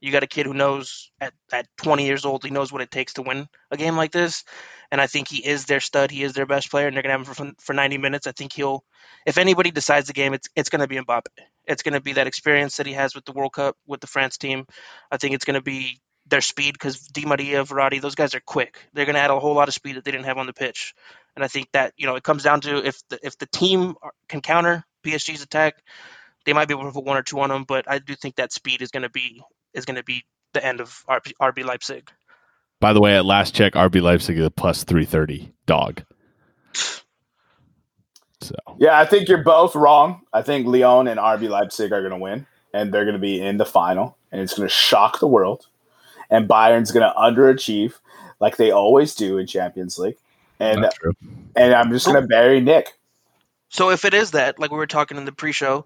You got a kid who knows at, at 20 years old, he knows what it takes to win a game like this. And I think he is their stud. He is their best player, and they're going to have him for, for 90 minutes. I think he'll, if anybody decides the game, it's it's going to be Mbappe. It's going to be that experience that he has with the World Cup with the France team. I think it's going to be their speed because Di Maria, Verratti, those guys are quick. They're going to add a whole lot of speed that they didn't have on the pitch. And I think that you know it comes down to if the if the team can counter PSG's attack, they might be able to put one or two on them. But I do think that speed is going to be is going to be the end of RB, RB Leipzig. By the way, at last check, RB Leipzig is a plus three thirty dog. So Yeah, I think you're both wrong. I think Lyon and RB Leipzig are going to win, and they're going to be in the final, and it's going to shock the world. And Bayern's going to underachieve like they always do in Champions League. And and I'm just going to bury Nick. So if it is that, like we were talking in the pre-show,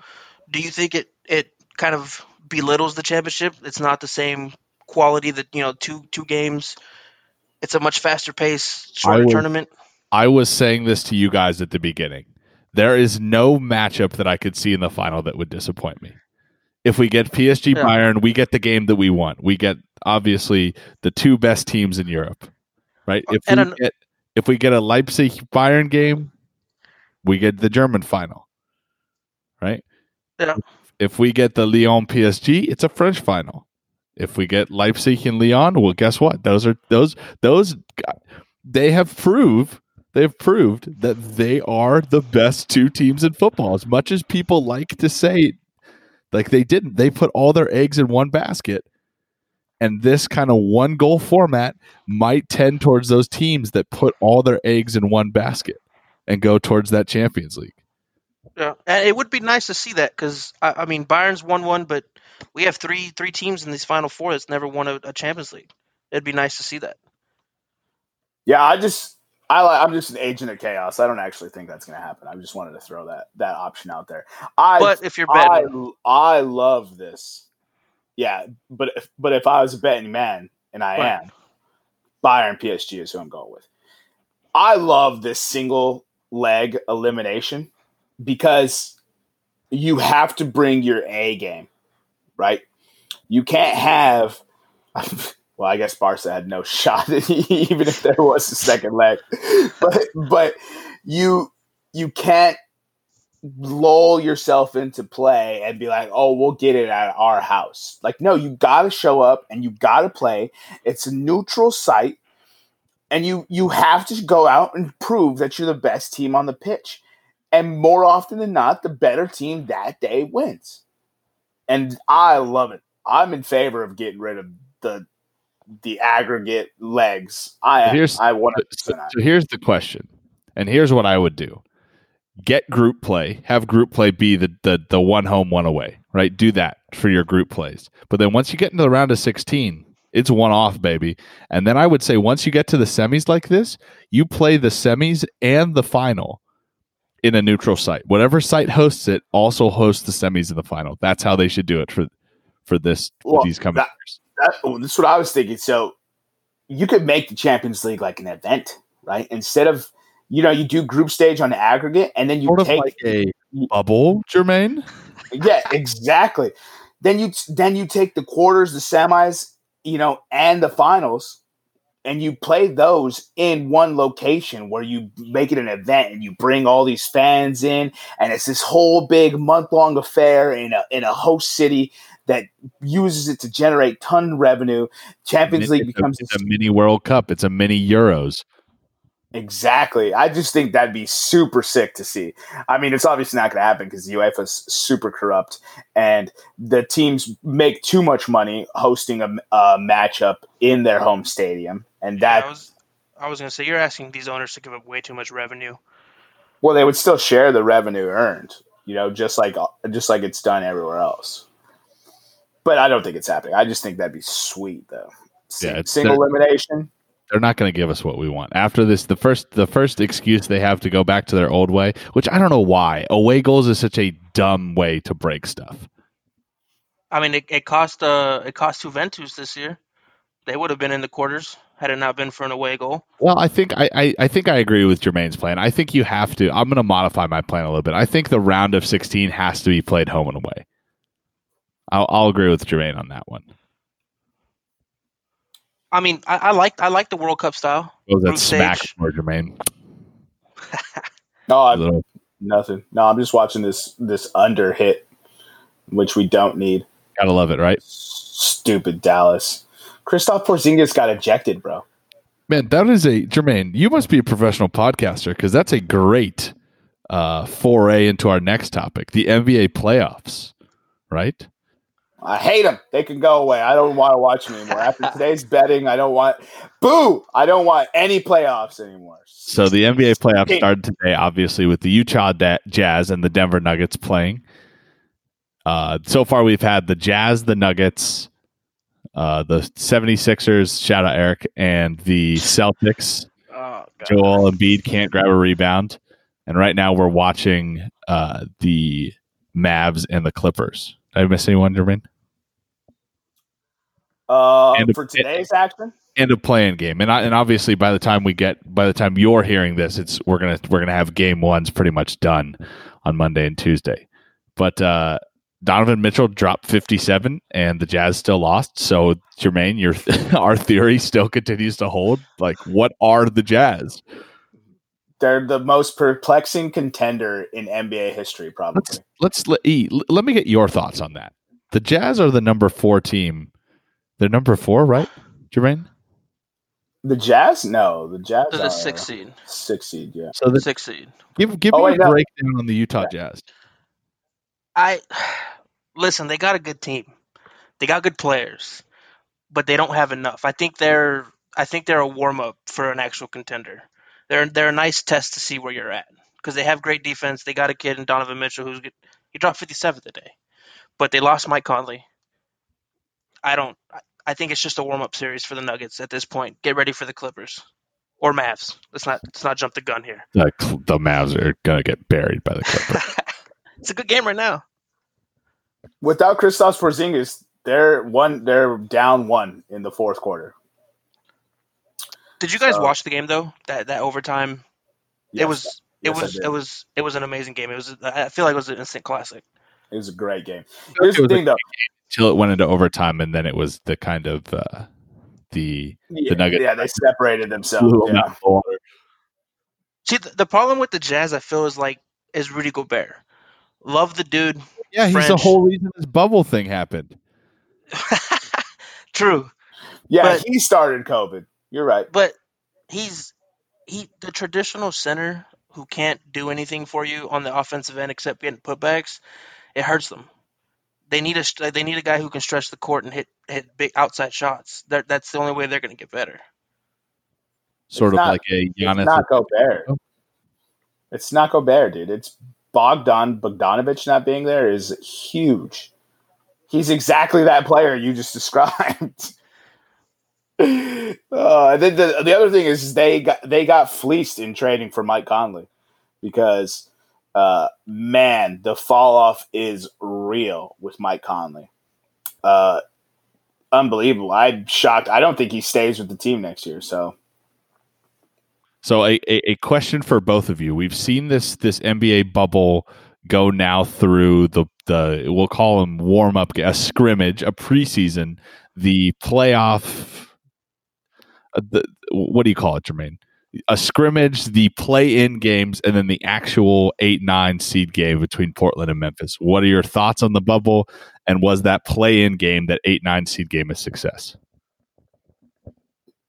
do you think it it kind of belittles the championship? It's not the same quality that you know two two games. It's a much faster pace, shorter would- tournament. I was saying this to you guys at the beginning. There is no matchup that I could see in the final that would disappoint me. If we get PSG Yeah. Bayern, we get the game that we want. We get obviously the two best teams in Europe, right? Uh, if we an- get if we get a Leipzig Bayern game, we get the German final, right? Yeah. If we get the Lyon PSG, it's a French final. If we get Leipzig and Lyon, well, guess what? Those are those those they have proved they've proved that they are the best two teams in football. As much as people like to say, like they didn't, they put all their eggs in one basket. And this kind of one goal format might tend towards those teams that put all their eggs in one basket and go towards that Champions League. Yeah, and it would be nice to see that because I, I mean Bayern's won one, but we have three three teams in these final four that's never won a, a Champions League. It'd be nice to see that. Yeah, I just I like I'm just an agent of chaos. I don't actually think that's going to happen. I just wanted to throw that that option out there. I But if you're I betting, I love this. Yeah, but if but if I was a betting man, and I Right. am, Bayern PSG is who I'm going with. I love this single leg elimination because you have to bring your A game, right? You can't have. Well, I guess Barca had no shot, even if there was a second leg. But but you you can't lull yourself into play and be like, oh, we'll get it at our house. Like, no, you got to show up and you got to play. It's a neutral site, and you you have to go out and prove that you're the best team on the pitch. And more often than not, the better team that day wins. And I love it. I'm in favor of getting rid of the the aggregate legs. I Here's- I want So, so here's the question, and here's what I would do: get group play, have group play be the the the one home, one away, right? Do that for your group plays. But then once you get into the round of sixteen, it's one off, baby. And then I would say once you get to the semis like this, you play the semis and the final in a neutral site. Whatever site hosts it also hosts the semis and the final. That's how they should do it for for this Well, these coming that- years. that, oh, this is what I was thinking. So you could make the Champions League like an event, right? Instead of you know you do group stage on the aggregate, and then you Sort take like a bubble, Jermaine. yeah exactly. Then you then you take the quarters, the semis, you know, and the finals, and you play those in one location where you make it an event and you bring all these fans in, and it's this whole big month long affair in a in a host city that uses it to generate ton of revenue. Champions It's League a- becomes it's a mini World Cup. It's a mini Euros. Exactly. I just think that'd be super sick to see. I mean, it's obviously not going to happen because the is super corrupt and the teams make too much money hosting a, a matchup in their home stadium. And Yeah, that, I was I was gonna say you're asking these owners to give up way too much revenue. well, they would still share the revenue earned, you know, just like just like it's done everywhere else. But I don't think it's happening. I just think that'd be sweet, though. Yeah, it's- single they're- elimination. They're not going to give us what we want. After this, the first the first excuse they have to go back to their old way, which I don't know why. Away goals is such a dumb way to break stuff. I mean, it, it cost uh it cost Juventus this year. They would have been in the quarters had it not been for an away goal. Well, I think I, I, I think I agree with Jermaine's plan. I think you have to. I'm going to modify my plan a little bit. I think the round of 16 has to be played home and away. I'll, I'll agree with Jermaine on that one. I mean, I, I like I like the World Cup style. Oh, that smack stage. for Jermaine. No, A I, little- nothing. No, I'm just watching this this under hit, which we don't need. Gotta love it, right? Stupid Dallas. Kristaps Porzingis got ejected, bro. Man, that is a Jermaine. You must be a professional podcaster because that's a great uh, foray into our next topic, the NBA playoffs. Right? I hate them. They can go away. I don't want to watch them anymore. After today's betting, I don't want. Boo! I don't want any playoffs anymore. So the NBA playoffs started today, obviously, with the Utah Da- Jazz and the Denver Nuggets playing. Uh, so far, we've had the Jazz, the Nuggets, uh, the 76ers, shout out Eric, and the Celtics. Oh. Joel Embiid can't grab a rebound. And right now, we're watching uh, the Mavs and the Clippers. Did I miss anyone, Jermaine? Uh, And- for today's action, and a playing game. And I, and obviously by the time we get by the time you're hearing this, it's we're gonna we're gonna have game ones pretty much done on Monday and Tuesday. But uh, Donovan Mitchell dropped 57, and the Jazz still lost. So Jermaine, your our theory still continues to hold. Like, what are the Jazz? they're the most perplexing contender in NBA history, probably. Let's let's let, e, l- let me get your thoughts on that. The Jazz are the number four team. They're number four, right, Jermaine? The Jazz? No, the Jazz They're the six seed. Six seed, yeah. So the, Six seed. give give Oh, me wait, a no. breakdown on the Utah Jazz. I listen. They got a good team. They got good players, but they don't have enough. I think they're. I think they're a warm up for an actual contender. They're they're a nice test to see where you're at because they have great defense. They got a kid in Donovan Mitchell who's good. He dropped 57 today, but they lost Mike Conley. I don't. I- think it's just a warm up series for the Nuggets at this point. Get ready for the Clippers or Mavs. Let's not let's not jump the gun here. The, the Mavs are gonna get buried by the Clippers. it's a good game right now. Without Kristaps Porzingis, they're one. They're down one in the fourth quarter. Did you guys So- watch the game though? That that overtime. Yes, it was it Yes, was it was it was an amazing game. It was I feel like it was an instant classic. It was a great game. Here's It the thing, though. Till it went into overtime, and then it was the kind of uh, the Yeah, Nuggets- yeah, they separated themselves. Yeah. out the water. See, the, the problem with the Jazz, I feel, is like is Rudy Gobert. Love the dude. Yeah, he's the whole reason this bubble thing happened. True, Yeah, But- he started COVID. You're right. but he's he the traditional center who can't do anything for you on the offensive end except getting putbacks. It hurts them. they need a they need a guy who can stretch the court and hit hit big outside shots. That that's the only way they're going to get better. Sort It's of not- like a Giannis. It's not Gobert. Oh. It's not Gobert, dude. It's Bogdan Bogdanovich not being there is huge. He's exactly that player you just described. uh, then the, the other thing is they got they got fleeced in trading for Mike Conley because uh, man, the fall off is real with Mike Conley. Uh, unbelievable. I'm shocked. I don't think he stays with the team next year. So So a, a, a question for both of you. We've seen this this NBA bubble go now through the the we'll call them warm up a scrimmage, a preseason, the playoff. Uh, the, what do you call it, Jermaine? A scrimmage, the play in games, and then the actual eight nine seed game between Portland and Memphis. What are your thoughts on the bubble? And was that play in game, that eight nine seed game, a success?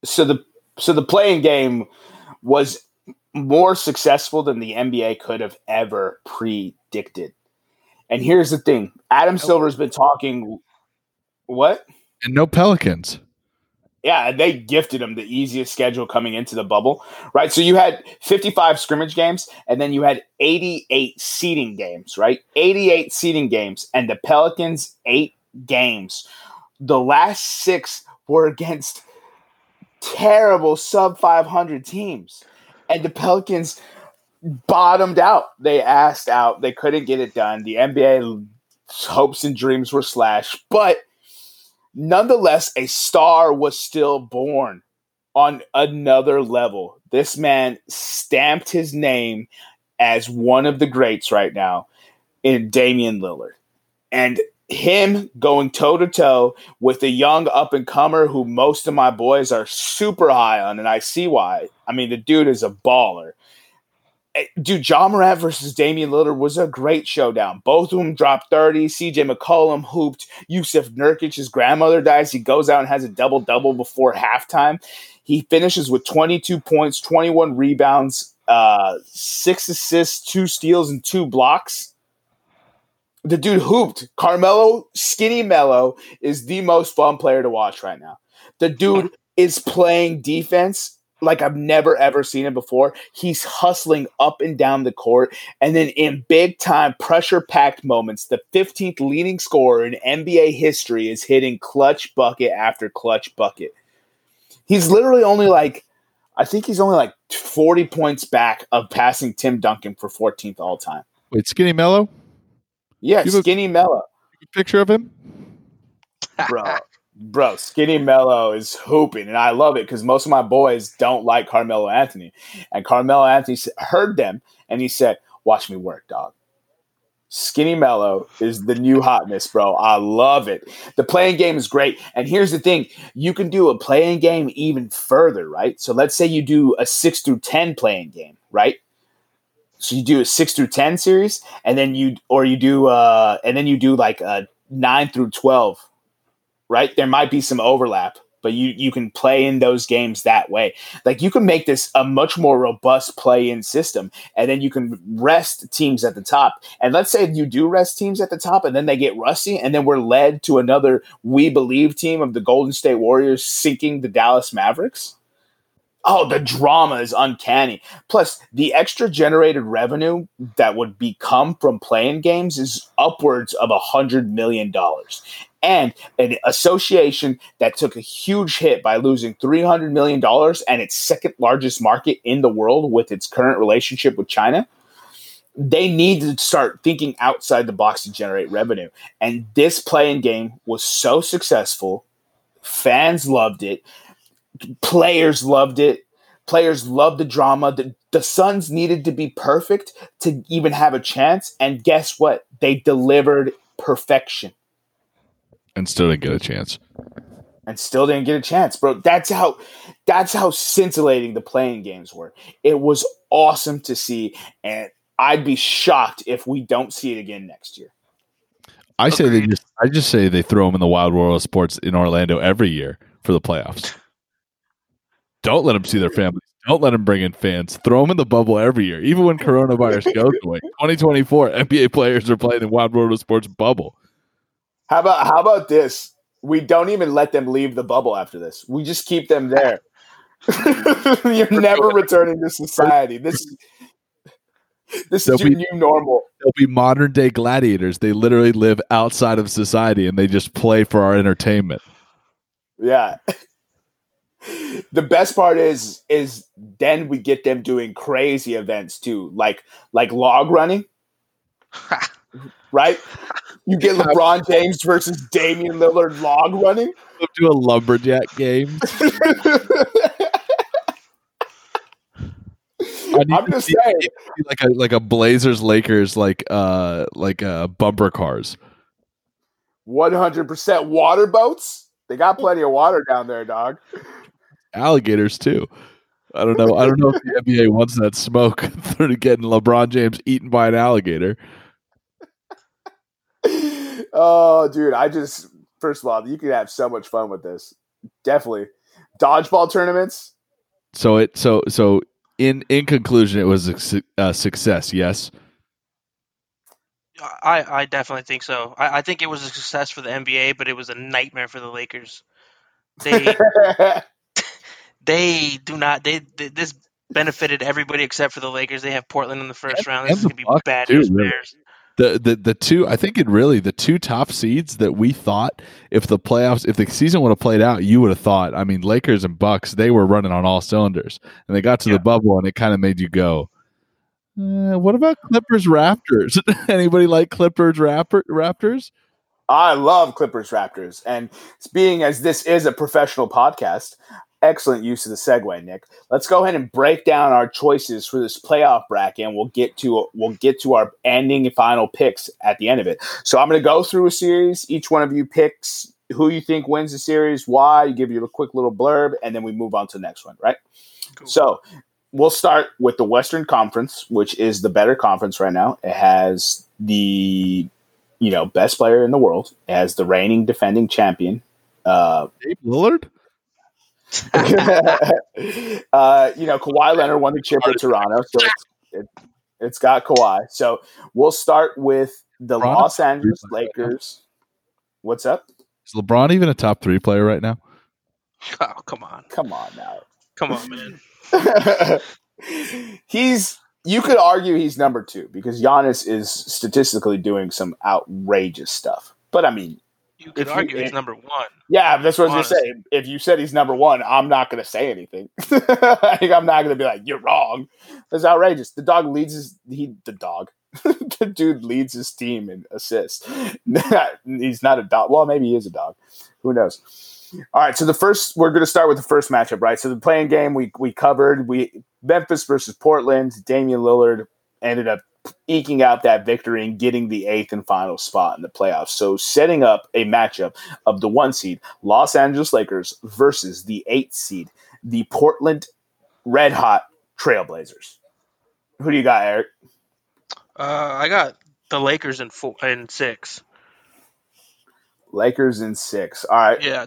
so the so the play-in game was more successful than the NBA could have ever predicted. And here's the thing: Adam Silver's been talking. What? And no Pelicans. Yeah, they gifted him the easiest schedule coming into the bubble, right? So you had 55 scrimmage games, and then you had 88 seeding games, right? 88 seeding games, and the Pelicans eight games. The last six were against terrible sub 500 teams, and the Pelicans bottomed out. They asked out. They couldn't get it done. The NBA hopes and dreams were slashed, but nonetheless, a star was still born on another level. This man stamped his name as one of the greats right now in Damian Lillard. And him going toe to toe with a young up and comer who most of my boys are super high on, and I see why. I mean, the dude is a baller. Eh, Dude, Ja Morant versus Damian Lillard was a great showdown. Both of them dropped 30. CJ McCollum hooped. Jusuf Nurkic, his grandmother dies. He goes out and has a double double before halftime. He finishes with 22 points, 21 rebounds, uh, six assists, two steals, and two blocks. The dude hooped. Carmelo, skinny Mello, is the most fun player to watch right now. The dude is playing defense like I've never ever seen it before. He's hustling up and down the court. And then in big time pressure packed moments, the 15th leading scorer in NBA history is hitting clutch bucket after clutch bucket. He's literally only like, I think he's only like 40 points back of passing Tim Duncan for 14th all time. Wait, Skinny Mellow? Yeah, You look- skinny Mello. Picture of him? bro. Bro, Skinny Mello is hooping, and I love it because most of my boys don't like Carmelo Anthony. And Carmelo Anthony heard them, and he said, Watch me work, dog. Skinny Mello is the new hotness, bro. I love it. The play-in game is great. And here's the thing you can do a play-in game even further, right? So let's say you do a six through 10 play-in game, right? So you do a six through 10 series, and then you, or you do, uh, and then you do like a nine through 12 right? There might be some overlap, but you you can play in those games that way. Like you can make this a much more robust play-in system, and then you can rest teams at the top. And let's say you do rest teams at the top, and then they get rusty, and then we're led to another we believe team of the Golden State Warriors sinking the Dallas Mavericks. Oh, the drama is uncanny. Plus, the extra generated revenue that would become from play-in games is upwards of a hundred million dollars and an association that took a huge hit by losing $300 million and its second largest market in the world with its current relationship with China, they need to start thinking outside the box to generate revenue. And this play-in game was so successful. Fans loved it. Players loved it. Players loved the drama. The, the Suns needed to be perfect to even have a chance. And guess what? They delivered perfection And still didn't get a chance. and still didn't get a chance, bro. That's how that's how scintillating the play-in games were. It was awesome to see, and I'd be shocked if we don't see it again next year. I say they just I just say they throw them in the wild world of sports in Orlando every year for the playoffs. Don't let them see their families. Don't let them bring in fans. Throw them in the bubble every year, even when coronavirus goes away. 2024 NBA players are playing in wild world of sports bubble. How about how about this? We don't even let them leave the bubble after this. We just keep them there. You're never returning to society. This this They'll is your be- new normal. They'll be modern day gladiators. They literally live outside of society and they just play for our entertainment. Yeah. The best part is is then we get them doing crazy events too, like like log running, right? You get LeBron James versus Damian Lillard log running. Do a lumberjack game. I'm just see- saying. like a like a Blazers Lakers like uh like uh bumper cars. One hundred percent water boats. They got plenty of water down there, dog. Alligators too. I don't know. I don't know if the NBA wants that smoke through getting LeBron James eaten by an alligator. oh, dude, I just first of all, you could have so much fun with this. Definitely, dodgeball tournaments. So it so so in in conclusion, it was a su- uh, success. Yes. I, I definitely think so. I, I think it was a success for the NBA, but it was a nightmare for the Lakers. They they do not they, th this benefited everybody except for the Lakers. They have Portland in the first And- round. This is the gonna be Bucks, bad too, news really. Bears. The, the the two I think it really the two top seeds that we thought if the playoffs if the season would have played out you would have thought I mean Lakers and Bucks they were running on all cylinders and they got to Yeah. the bubble and it kind of made you go uh, what about Clippers Raptors anybody like Clippers Raptor, Raptors I love Clippers Raptors, and being as this is a professional podcast, excellent use of the segue, Nick. Let's go ahead and break down our choices for this playoff bracket, and we'll get to we'll get to our ending and final picks at the end of it. So I'm going to go through a series. Each one of you picks who you think wins the series, why. You give you a quick little blurb, and then we move on to the next one. Right. Cool. So we'll start with the Western Conference, which is the better conference right now. It has the you know best player in the world, it has the reigning defending champion. Uh, Dame Lillard uh, you know, Kawhi Leonard won the chip with Toronto, so it's, it, it's got Kawhi. So we'll start with the LeBron? Los Angeles Lakers. What's up? is LeBron even a top three player right now Oh come on, Come on now. come on, man. he's you could argue he's number two because Giannis is statistically doing some outrageous stuff. But I mean, You could If you- argue he's number one. yeah, that's what I was gonna say. If you said he's number one, I'm not gonna say anything. like, I'm not gonna be like, you're wrong. That's outrageous. The dog leads his he the dog. the dude leads his team in assists. he's not a dog. Well, maybe he is a dog. Who knows? All right, so the first we're going to start with the first matchup, right? So the play-in game we we covered we Memphis versus Portland. Damian Lillard ended up eking out that victory and getting the eighth and final spot in the playoffs. So setting up a matchup of the one seed Los Angeles Lakers versus the eighth seed the Portland Red Hot Trailblazers. Who do you got, Eric? Uh, I got the Lakers in four in six. Lakers in six. All right. Yeah,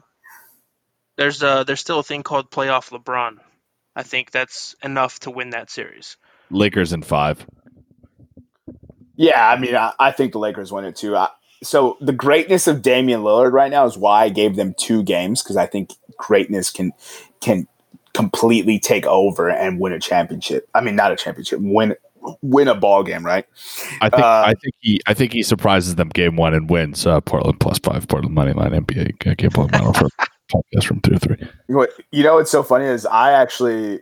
there's uh there's still a thing called playoff LeBron. I think that's enough to win that series. Lakers in five Yeah, I mean, I, I think the Lakers win it too. I, so the greatness of Damian Lillard right now is why I gave them two games because I think greatness can can completely take over and win a championship. I mean, not a championship, win win a ball game, right? I think Uh, I think he I think he surprises them game one and wins uh, Portland plus five Portland money line NBA uh, game point model for podcast from two or three. You know, what- you know what's so funny is I actually,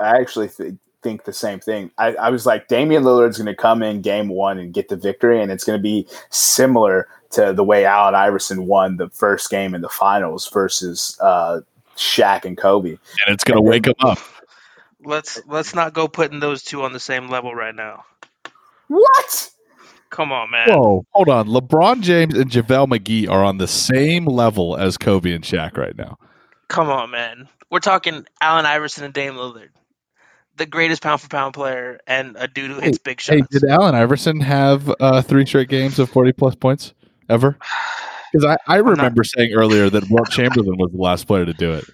I actually th- think the same thing. I, I was like, Damian Lillard's going to come in game one and get the victory, and it's going to be similar to the way Allen Iverson won the first game in the finals versus uh, Shaq and Kobe. And it's gonna wake him up. Let's let's not go putting those two on the same level right now. What? Come on, man. Whoa, hold on. LeBron James and JaVale McGee are on the same level as Kobe and Shaq right now. Come on, man. We're talking Allen Iverson and Dame Lillard, the greatest pound for pound player, and a dude who hits big shots. Hey, did Allen Iverson have uh, three straight games of forty plus points ever? Because I, I not- remember saying earlier that Wilt Chamberlain was the last player to do it.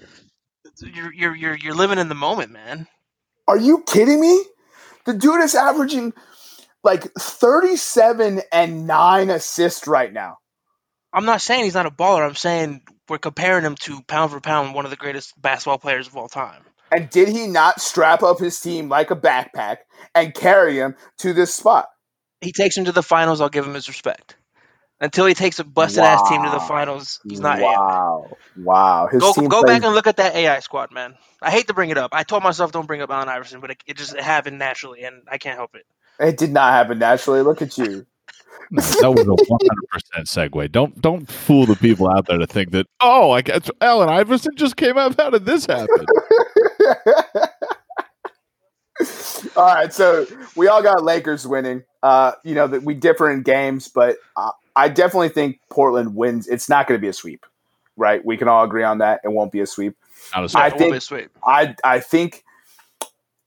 you're, you're you're you're living in the moment, man. Are you kidding me? The dude is averaging like 37 and 9 assists right now. I'm not saying he's not a baller. I'm saying we're comparing him to pound for pound one of the greatest basketball players of all time. And did he not strap up his team like a backpack and carry him to this spot? He takes him to the finals. I'll give him his respect. Until he takes a busted ass team to the finals, he's not. Wow. Wow. His Go team go plays- back and look at that AI squad, man. I hate to bring it up. I told myself don't bring up Allen Iverson, but it, it just happened naturally, and I can't help it. It did not happen naturally. Look at you. No, that was a one hundred percent segue. Don't don't fool the people out there to think that oh, I guess Allen Iverson just came up. How did this happen? all right, so we all got Lakers winning. Uh, you know that we differ in games, but uh, I definitely think Portland wins. It's not going to be a sweep, right? We can all agree on that. It won't be a sweep. Not a I It won't think- be a sweep. I I think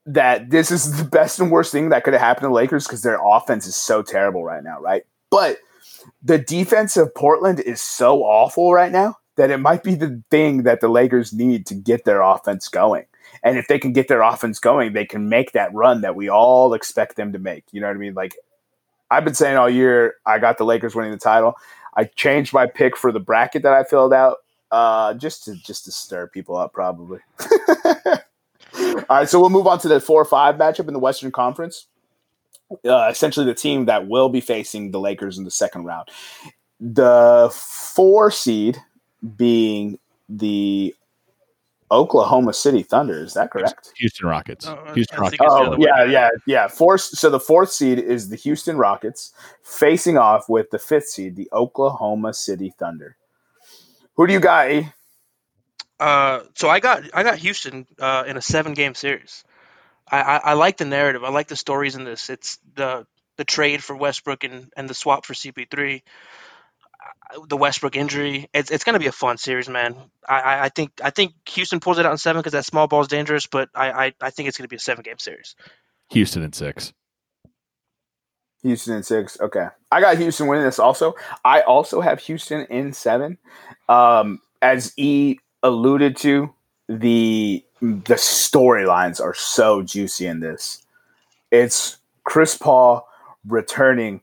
that this is the best and worst thing that could have happened to the Lakers because their offense is so terrible right now, right? But the defense of Portland is so awful right now that it might be the thing that the Lakers need to get their offense going. And if they can get their offense going, they can make that run that we all expect them to make. You know what I mean? Like I've been saying all year, I got the Lakers winning the title. I changed my pick for the bracket that I filled out uh, just to just to stir people up, probably. All right, so we'll move on to the four five matchup in the Western Conference. Uh, essentially, the team that will be facing the Lakers in the second round. The four seed being the Oklahoma City Thunder. Is that correct? Houston Rockets. Oh, Houston Rockets. think it's the Oh yeah, yeah, yeah. Fourth. So the fourth seed is the Houston Rockets facing off with the fifth seed, the Oklahoma City Thunder. Who do you got? E? Uh, so I got I got Houston uh, in a seven game series. I, I, I like the narrative. I like the stories in this. It's the the trade for Westbrook and, and the swap for CP3. Uh, The Westbrook injury. It's, it's going to be a fun series, man. I, I, I think I think Houston pulls it out in seven because that small ball is dangerous. But I, I, I think it's going to be a seven game series. Houston in six. Houston in six. Okay. I got Houston winning this also. I also have Houston in seven. Um, as E alluded to, the the storylines are so juicy in this. It's Chris Paul returning.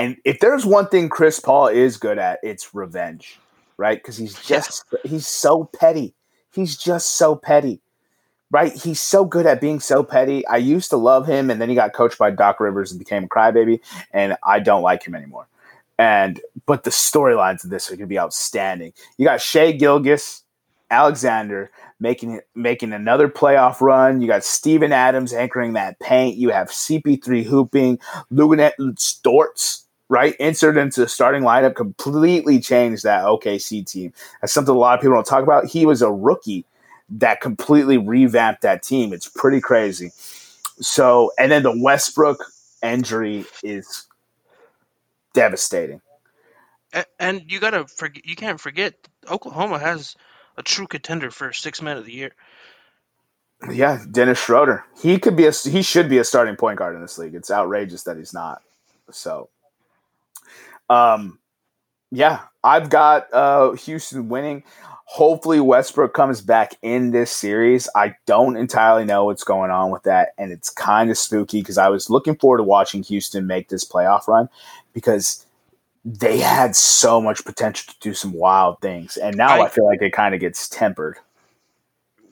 And if there's one thing Chris Paul is good at, it's revenge. Right? Because he's just he's so petty. He's just so petty right? He's so good at being so petty. I used to love him, and then he got coached by Doc Rivers and became a crybaby, and I don't like him anymore. And but the storylines of this are going to be outstanding. You got Shai Gilgeous, Alexander making making another playoff run. You got Steven Adams anchoring that paint. You have CP3 hooping, Luguentz Dort. Right, inserted into the starting lineup, completely changed that OKC team. That's something a lot of people don't talk about. He was a rookie that completely revamped that team. It's pretty crazy. So, and then the Westbrook injury is devastating. And, and you gotta forget. You can't forget Oklahoma has a true contender for six men of the year. Yeah, Dennis Schroeder. He could be a he should be a starting point guard in this league. It's outrageous that he's not. So, um, yeah, I've got uh Houston winning. Hopefully Westbrook comes back in this series. I don't entirely know what's going on with that, and it's kind of spooky because I was looking forward to watching Houston make this playoff run because they had so much potential to do some wild things, and now I, I- feel like it kind of gets tempered.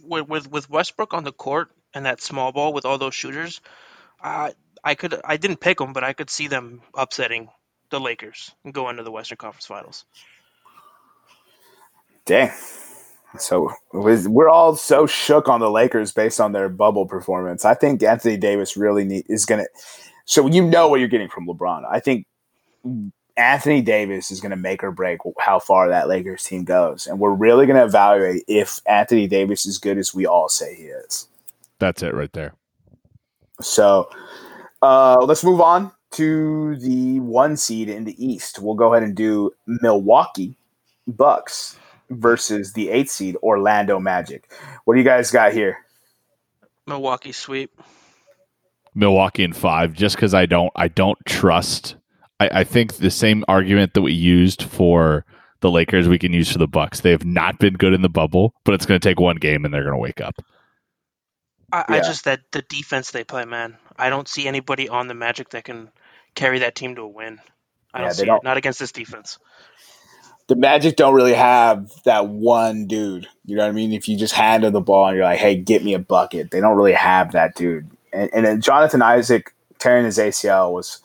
with with with Westbrook on the court and that small ball with all those shooters, I I could I didn't pick them, but I could see them upsetting the Lakers and going to the Western Conference Finals. Dang. So we're all so shook on the Lakers based on their bubble performance. I think Anthony Davis really need, is going to. So you know what you're getting from LeBron. I think Anthony Davis is going to make or break how far that Lakers team goes, and we're really going to evaluate if Anthony Davis is good as we all say he is. That's it right there. So uh, let's move on to the one seed in the East. We'll go ahead and do Milwaukee Bucks versus the eight seed Orlando Magic. What do you guys got here? Milwaukee sweep. Milwaukee in five, just because I don't I don't trust. I, I think the same argument that we used for the Lakers we can use for the Bucks. They have not been good in the bubble, but it's going to take one game and they're going to wake up. I, I just that the defense they play, man. I don't see anybody on the Magic that can carry that team to a win. I Yeah, don't see don't. it. Not against this defense. the Magic don't really have that one dude. You know what I mean? If you just hand him the ball and you're like, "Hey, get me a bucket," they don't really have that dude. And, and then Jonathan Isaac tearing his ACL was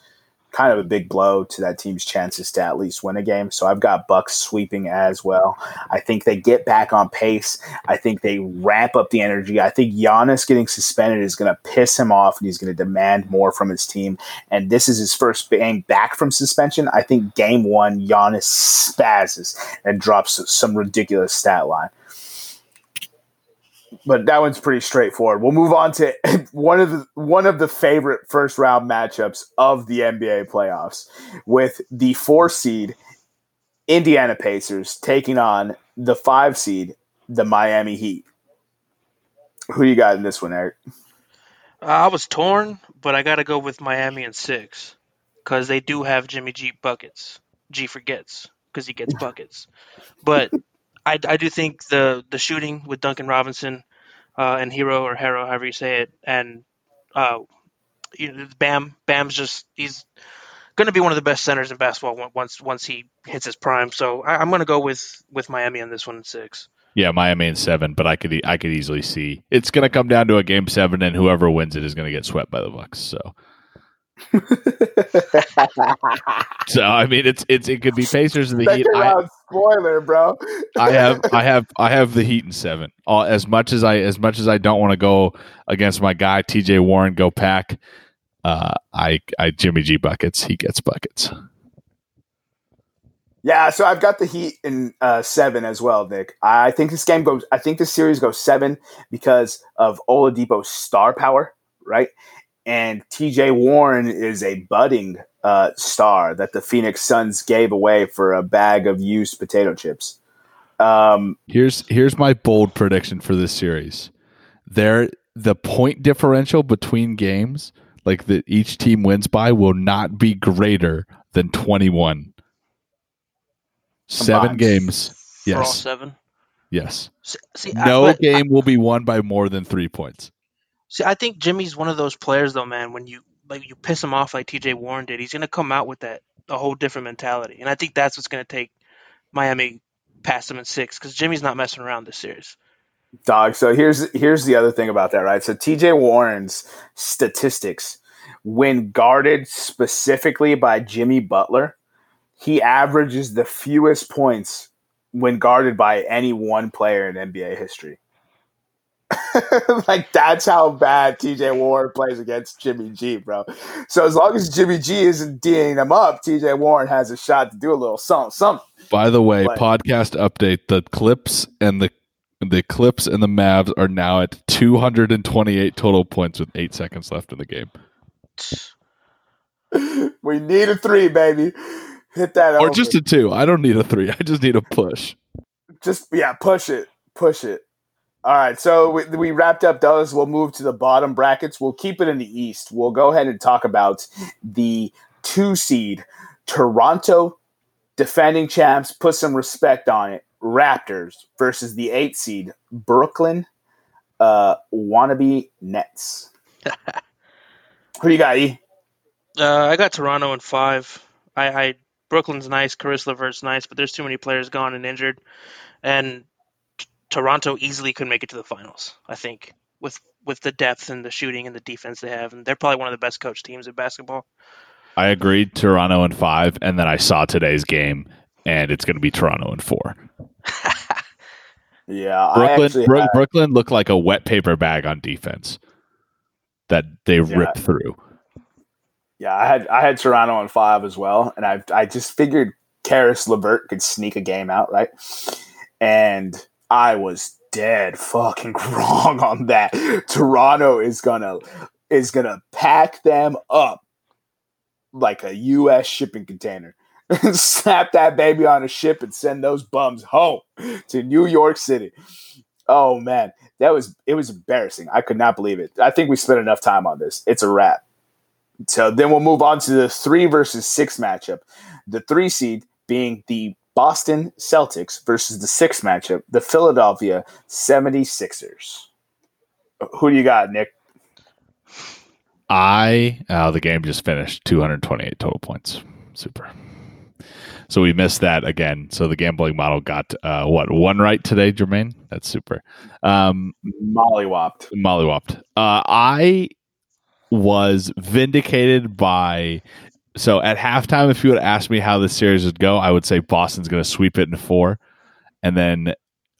kind of a big blow to that team's chances to at least win a game. So I've got Bucks sweeping as well. I think they get back on pace. I think they ramp up the energy. I think Giannis getting suspended is going to piss him off and he's going to demand more from his team. And this is his first game back from suspension. I think game one, Giannis spazzes and drops some ridiculous stat line but that one's pretty straightforward. We'll move on to one of the one of the favorite first round matchups of the NBA playoffs, with the four seed Indiana Pacers taking on the five seed the Miami Heat. Who you got in this one, Eric? Uh, I was torn, but I got to go with Miami and six because they do have Jimmy G buckets. G forgets because he gets buckets, but I, I do think the the shooting with Duncan Robinson uh, and Hero or Hero, however you say it, and uh, Bam Bam's just he's going to be one of the best centers in basketball once once he hits his prime. So I, am going to go with with Miami on this one in six. Yeah, Miami in seven, but I could I could easily see it's going to come down to a game seven, and whoever wins it is going to get swept by the Bucks. So so I mean, it's it's it could be Pacers in the Heat. I, spoiler, bro. I have I have I have the Heat in seven. Uh, as much as I as much as I don't want to go against my guy T.J. Warren, go pack. Uh, I I Jimmy G buckets. He gets buckets. Yeah, so I've got the Heat in uh, seven as well, Nick. I think this game goes. I think this series goes seven because of Oladipo's star power, right? And TJ Warren is a budding uh, star that the Phoenix Suns gave away for a bag of used potato chips. Um, here's here's my bold prediction for this series. There, the point differential between games, like that each team wins by, will not be greater than twenty one. Seven games. Yes. seven. Yes. See, no I, game I, will be won by more than three points. See, I think Jimmy's one of those players though, man. When you like you piss him off like T.J. Warren did, he's gonna come out with that a whole different mentality, and I think that's what's gonna take Miami past him in six because Jimmy's not messing around this series. Dog. So here's here's the other thing about that, right? So T.J. Warren's statistics, when guarded specifically by Jimmy Butler, he averages the fewest points when guarded by any one player in NBA history. like that's how bad TJ Warren plays against Jimmy G, bro. So as long as Jimmy G isn't D'ing him up, TJ Warren has a shot to do a little something. something. By the way, but, podcast update: the Clips and the the Clips and the Mavs are now at 228 total points with eight seconds left in the game. We need a three, baby. Hit that, or over. just a two. I don't need a three. I just need a push. Just yeah, push it, push it. All right, so we, we, wrapped up those. We'll move to the bottom brackets. We'll keep it in the East. We'll go ahead and talk about the two seed Toronto defending champs. Put some respect on it. Raptors versus the eight seed Brooklyn uh, wannabe Nets. Who do you got, E? Uh, I got Toronto in five. I, I Brooklyn's nice, Caris LeVert's nice, but there's too many players gone and injured, and Toronto easily could make it to the finals. I think with with the depth and the shooting and the defense they have, and they're probably one of the best coached teams in basketball. I agreed Toronto in five, and then I saw today's game, and it's going to be Toronto in four. yeah, Brooklyn. Bro- had... Brooklyn looked like a wet paper bag on defense that they yeah. ripped through. Yeah, I had I had Toronto in five as well, and I I just figured Caris LeVert could sneak a game out, right? And I was dead fucking wrong on that. Toronto is gonna is gonna pack them up like a U.S. shipping container. Snap that baby on a ship and send those bums home to New York City. Oh man, that was it was embarrassing. I could not believe it. I think we spent enough time on this. It's a wrap. So then we'll move on to the three versus six matchup. The three seed being the Boston Celtics versus the sixth matchup, the Philadelphia 76ers. Who do you got, Nick? I, uh, the game just finished 228 total points. Super. so we missed that again. So the gambling model got uh, what one right today, Jermaine. That's super. Um, Mollywopped. mollywopped. Uh, I was vindicated by. So at halftime, if you would ask me how this series would go, I would say Boston's going to sweep it in four, and then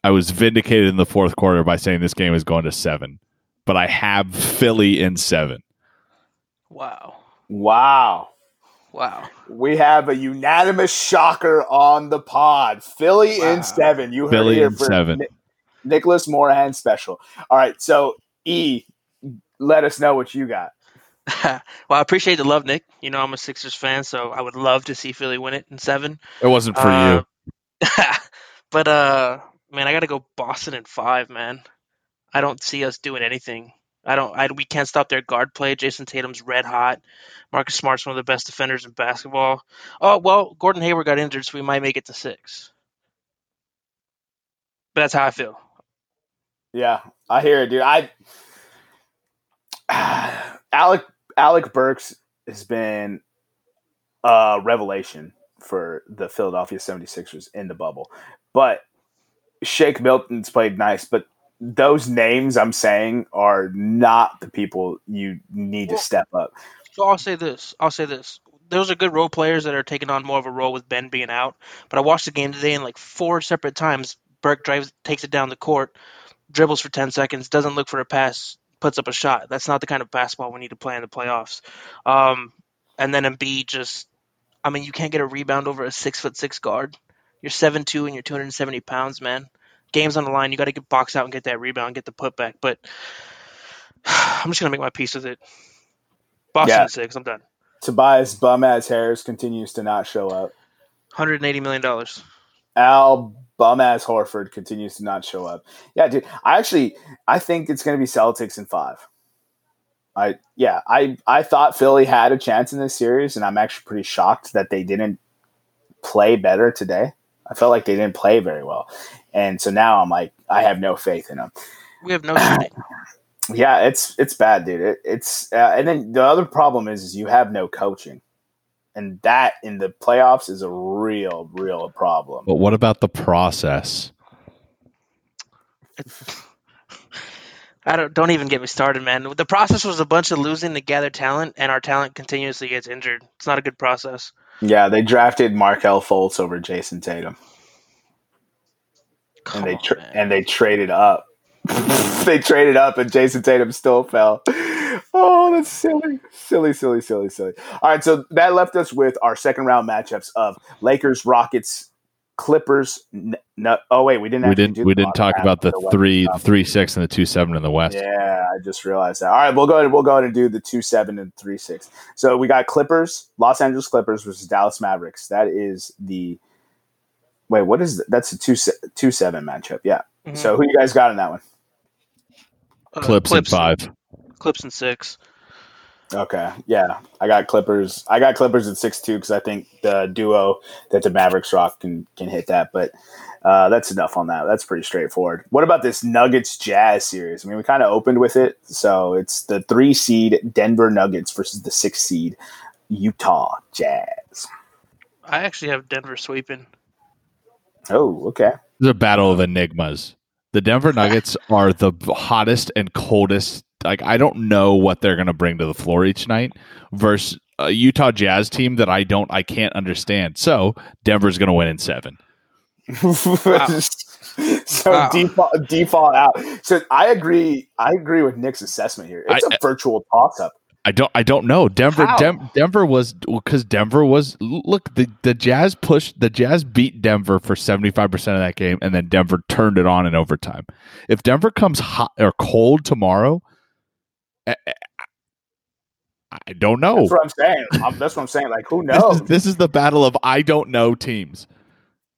I was vindicated in the fourth quarter by saying this game is going to seven. But I have Philly in seven. Wow. Wow. Wow. We have a unanimous shocker on the pod. Philly Wow. in seven. You heard Philly it here in for seven. Ni- Nicholas Morahan special. All right. So, E, let us know what you got. well, I appreciate the love, Nick. You know, I'm a Sixers fan, so I would love to see Philly win it in seven. It wasn't for Uh, you. but uh, man, I got to go Boston in five, man. I don't see us doing anything. I don't. I, we can't stop their guard play. Jayson Tatum's red hot. Marcus Smart's one of the best defenders in basketball. Oh well, Gordon Hayward got injured, so we might make it to six. But that's how I feel. Yeah, I hear it, dude. I Alec Alec Burks has been a revelation for the Philadelphia 76ers in the bubble. But Shake Milton's played nice, but those names I'm saying are not the people you need to step up. So I'll say this. I'll say this. Those are good role players that are taking on more of a role with Ben being out. But I watched the game today, and like four separate times, Burke drives, takes it down the court, dribbles for ten seconds, doesn't look for a pass, puts up a shot. That's not the kind of basketball we need to play in the playoffs. Um, and then Embiid just, I mean, you can't get a rebound over a six foot six guard. You're seven two and you're 270 pounds, man. Game's on the line. You got to get box out and get that rebound, get the putback. But I'm just gonna make my peace with it. Boston Yeah. six. I'm done. Tobias bum ass Harris continues to not show up. 180 million dollars. Al bum ass Horford continues to not show up. Yeah, dude. I actually I think it's gonna be Celtics in five. I yeah, I I thought Philly had a chance in this series, and I'm actually pretty shocked that they didn't play better today. I felt like they didn't play very well, and so now I'm like, I have no faith in them. We have no. Yeah, it's it's bad, dude. It, it's uh, and then the other problem is, is you have no coaching, and that in the playoffs is a real, real problem. But what about the process? I don't don't even get me started, man. The process was a bunch of losing to gather talent, and our talent continuously gets injured. It's not a good process. Yeah, they drafted Markelle Fultz over Jayson Tatum, Come and they tra- man. and they traded up. they traded up, and Jayson Tatum still fell. Oh, that's silly, silly, silly, silly, silly. All right, so that left us with our second round matchups of Lakers, Rockets, Clippers. N- no, oh wait, we didn't. We didn't. do We didn't talk about the for three, Western three, six, and the two, seven in the West. Yeah, I just realized that. All right, we'll go ahead. We'll go ahead and do the two seven and three six. So we got Clippers, Los Angeles Clippers versus Dallas Mavericks. That is the wait. What is th- that's a two se- two seven matchup? Yeah. Mhm. So who you guys got in that one? Uh, Clips, and five. Clips and six. Okay, yeah, I got Clippers. I got Clippers at six two because I think the duo that the Mavericks rock can can hit that. But uh, that's enough on that. That's pretty straightforward. What about this Nuggets Jazz series? I mean, we kind of opened with it, so it's the three seed Denver Nuggets versus the six seed Utah Jazz. I actually have Denver sweeping. Oh, okay. It's a battle of enigmas. The Denver Nuggets are the hottest and coldest. Like I don't know what they're going to bring to the floor each night versus a Utah Jazz team that I don't, I can't understand. So Denver's going to win in seven. so Wow. default default out. So I agree. I agree with Nick's assessment here. It's a I- virtual toss up. I don't, I don't know. Denver, Dem- Denver was because Denver was look the the Jazz pushed the Jazz beat Denver for seventy five percent of that game, and then Denver turned it on in overtime. If Denver comes hot or cold tomorrow, I, I- I don't know. That's what I'm saying. I'm, that's what I'm saying. Like, who This knows? is, this is the battle of I don't know teams.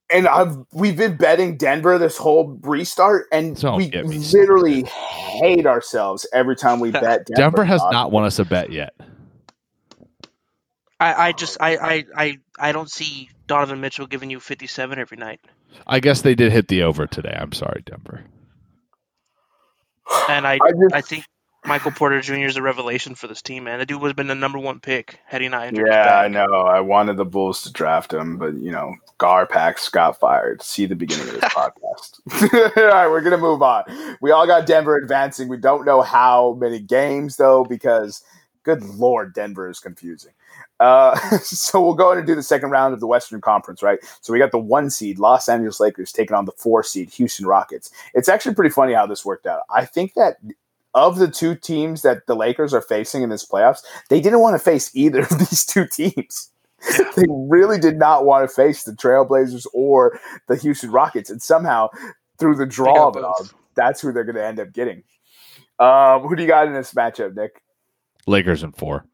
and I've we've been betting Denver this whole restart, and Don't we get me literally hate ourselves every time we bet. Denver, Denver has dog. not won us a bet yet. I, I just I, I, I, I don't see Donovan Mitchell giving you 57 every night. I guess they did hit the over today. I'm sorry, Denver. And I I just- I think Michael Porter Jr. is a revelation for this team, man. The dude would have been the number one pick had he not injured. Yeah. I know. I wanted the Bulls to draft him, but you know, GarPax got fired. See the beginning of this podcast. all right, we're gonna move on. We all got Denver advancing. We don't know how many games though, because good lord, Denver is confusing. Uh, so we'll go in and do the second round of the Western Conference, right? So we got the one seed Los Angeles Lakers taking on the four seed Houston Rockets. It's actually pretty funny how this worked out. I think that of the two teams that the Lakers are facing in this playoffs, they didn't want to face either of these two teams. they really did not want to face the Trailblazers or the Houston Rockets, and somehow through the draw got of it all, that's who they're going to end up getting. Um, who do you got in this matchup, Nick? Lakers in four.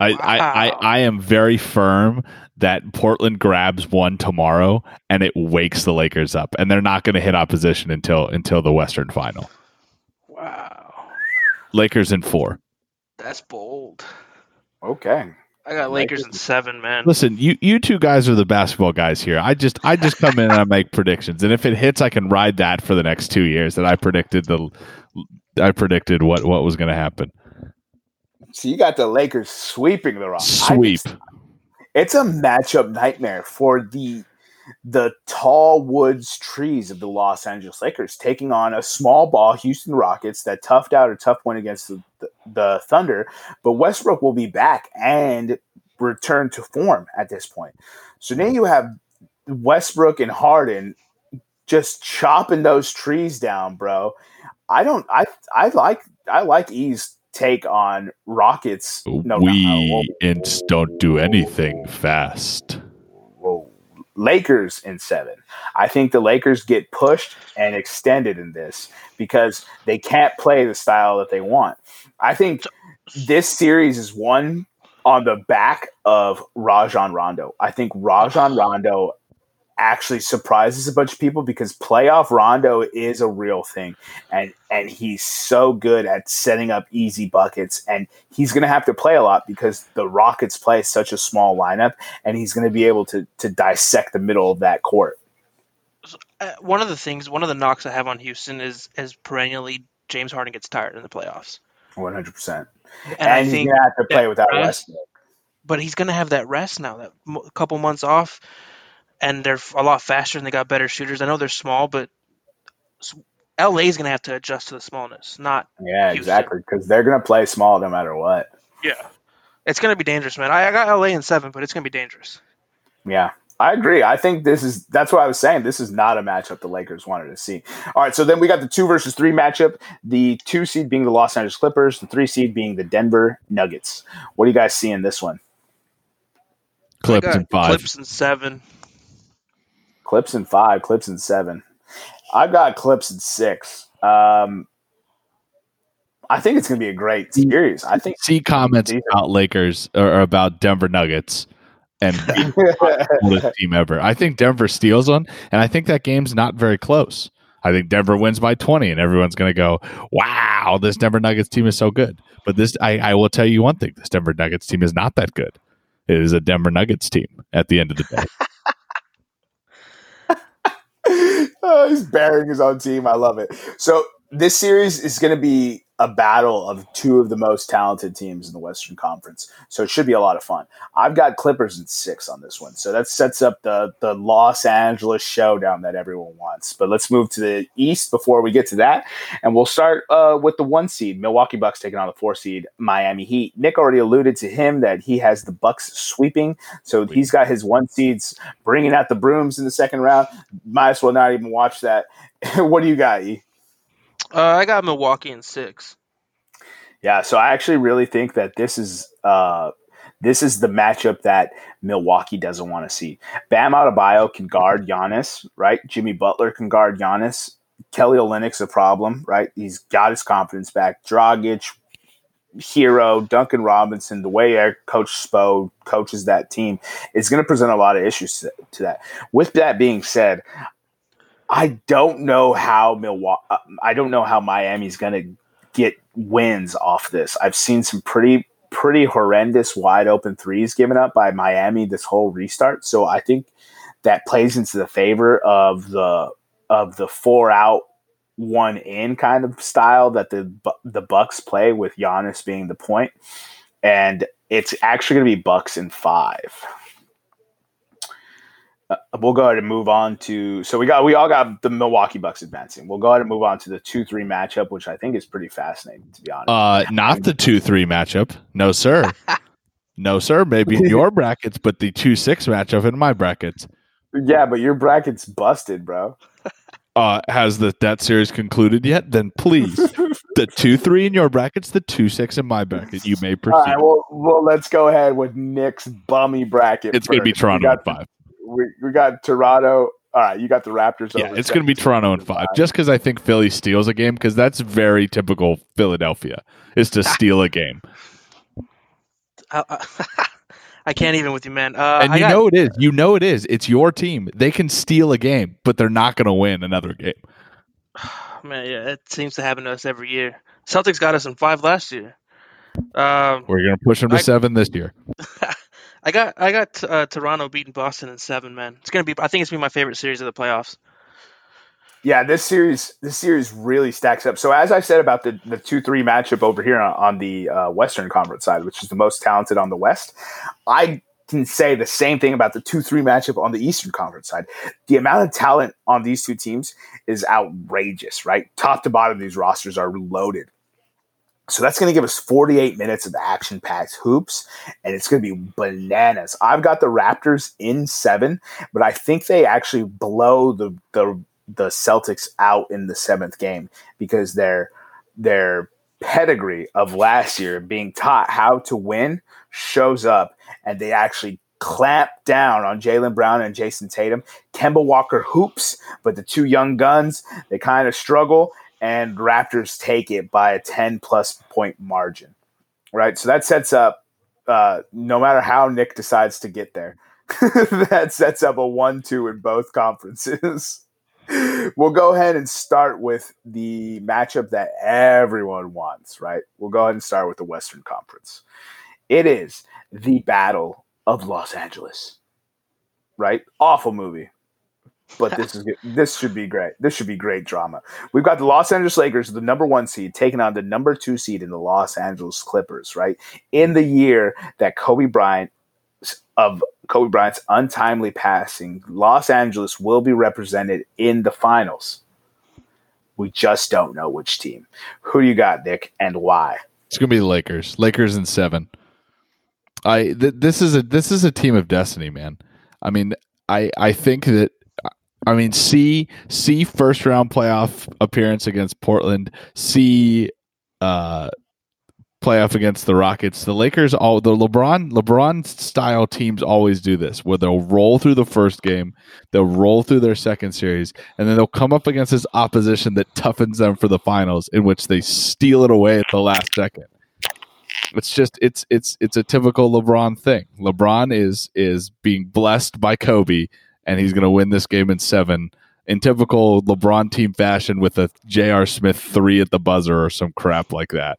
I, I, I, I am very firm that Portland grabs one tomorrow and it wakes the Lakers up, and they're not going to hit opposition until until the Western Final. Wow, Lakers in four. that's bold. Okay, I got Lakers in seven, man. Listen, you you two guys are the basketball guys here. I just I just come in and I make predictions, and if it hits, I can ride that for the next two years. That I predicted the I predicted what what was going to happen. so you got the Lakers sweeping the Rockets. Sweep. just- it's a matchup nightmare for the the tall woods trees of the Los Angeles Lakers taking on a small ball Houston Rockets that toughed out a tough win against the, the, Thunder, but Westbrook will be back and return to form at this point. So now you have Westbrook and Harden just chopping those trees down, bro. I don't I I like I like E's take on Rockets. No, no, we no, ins don't do anything fast. Lakers in seven. I think the Lakers get pushed and extended in this because they can't play the style that they want. I think this series is won on the back of Rajon Rondo. I think Rajon Rondo actually surprises a bunch of people because playoff Rondo is a real thing and and he's so good at setting up easy buckets and he's going to have to play a lot because the Rockets play such a small lineup and he's going to be able to to dissect the middle of that court. Uh, one of the things, one of the knocks I have on Houston is is perennially James Harden gets tired in the playoffs, 100%. and, And, I he's think, going to have to play without rest- Westbrook. but he's gonna have that rest now, that couple months off, and they're a lot faster and they got better shooters. I know they're small, but LA is gonna have to adjust to the smallness. Not Yeah, Houston. exactly because they're going to play small no matter what. yeah, it's gonna be dangerous, man. I, I got LA in seven, but it's gonna be dangerous. Yeah, I agree. I think this is that's what I was saying. This is not a matchup the Lakers wanted to see. All right, so then we got the two versus three matchup. The two seed being the Los Angeles Clippers, the three seed being the Denver Nuggets. What do you guys see in this one? Clips and five. Clips in seven. Clips in five, clips in seven. I've got clips in six. Um, I think it's going to be a great series. I think. See comments about Lakers or, about Denver Nuggets and coolest team ever. I think Denver steals one, and I think that game's not very close. I think Denver wins by 20, and everyone's going to go, wow, this Denver Nuggets team is so good. But this, I, I will tell you one thing this Denver Nuggets team is not that good. It is a Denver Nuggets team at the end of the day. oh, he's burying his own team. I love it. So this series is going to be a battle of two of the most talented teams in the Western Conference. So it should be a lot of fun. I've got Clippers in six on this one. So that sets up the the Los Angeles showdown that everyone wants. But let's move to the East before we get to that, and we'll start uh, with the one seed Milwaukee Bucks taking on the four seed Miami Heat. Nick already alluded to him that he has the Bucks sweeping. So he's got his one seeds bringing out the brooms in the second round. Might as well not even watch that. what do you got, E? Uh, I got Milwaukee in six. Yeah, so I actually really think that this is uh, this is the matchup that Milwaukee doesn't want to see. Bam Adebayo can guard Giannis, right? Jimmy Butler can guard Giannis. Kelly Olynyk's a problem, right? He's got his confidence back. Dragic, Herro, Duncan Robinson, the way our coach Spo coaches that team is going to present a lot of issues to, to that. With that being said, I don't know how Milwaukee. Uh, I don't know how Miami's going to get wins off this. I've seen some pretty pretty horrendous wide open threes given up by Miami this whole restart. So I think that plays into the favor of the of the four out one in kind of style that the the Bucks play with Giannis being the point, and it's actually going to be Bucks in five. Uh, we'll go ahead and move on to so we got we all got the Milwaukee Bucks advancing. We'll go ahead and move on to the two three matchup, which I think is pretty fascinating to be honest. Uh, not the two three matchup. No sir. no sir. Maybe in your brackets, but the two six matchup in my brackets. Yeah, but your bracket's busted, bro. Uh, has the that series concluded yet? Then please, the two three in your brackets, the two six in my bracket. You may proceed. All right, well, well, let's go ahead with Nick's bummy bracket. it's going to be. Toronto at five. We, we got Toronto. All right, you got the Raptors. Yeah, it's going to be Toronto in five. Just because I think Philly steals a game, because that's very typical Philadelphia is to steal a game, I, I, I can't even with you, man. Uh, and I you got, know it is. You know it is. It's your team. They can steal a game, but they're not going to win another game. man, yeah, it seems to happen to us every year. Celtics got us in five last year. Um, We're going to push them to I- seven this year. I got I got uh, Toronto beating Boston in seven, man. It's gonna be. I think it's gonna be my favorite series of the playoffs. Yeah, this series this series really stacks up. So as I said about the the two three matchup over here on, on the uh, Western Conference side, which is the most talented on the West, I can say the same thing about the two three matchup on the Eastern Conference side. The amount of talent on these two teams is outrageous, right? Top to bottom, these rosters are loaded. So that's going to give us 48 minutes of action packed hoops, and it's going to be bananas. I've got the Raptors in seven, but I think they actually blow the, the the Celtics out in the seventh game because their their pedigree of last year being taught how to win shows up and they actually clamp down on Jaylen Brown and Jayson Tatum. Kemba Walker hoops, but the two young guns, they kind of struggle and Raptors take it by a 10 plus point margin. Right? So that sets up uh, no matter how Nick decides to get there. that sets up a 1-2 in both conferences we'll go ahead and start with the matchup that everyone wants, right? We'll go ahead and start with the Western Conference. It is the Battle of Los Angeles, right? Awful movie, but this is this should be great. This should be great drama. We've got the Los Angeles Lakers, the number one seed, taking on the number two seed in the Los Angeles Clippers, right? In the year that Kobe Bryant of Kobe Bryant's untimely passing, Los Angeles will be represented in the finals. We just don't know which team. Who do you got, Nick, and why? It's to be the Lakers. Lakers in seven. I th- this is a this is a team of destiny, man. I mean, I I think that I mean, see see first round playoff appearance against Portland. See uh playoff against the Rockets. The Lakers all the LeBron LeBron style teams always do this where they'll roll through the first game, they'll roll through their second series, and then they'll come up against this opposition that toughens them for the finals in which they steal it away at the last second. It's just it's it's it's a typical LeBron thing. LeBron is is being blessed by Kobe and he's going to win this game in 7 in typical LeBron team fashion with a J.R. Smith 3 at the buzzer or some crap like that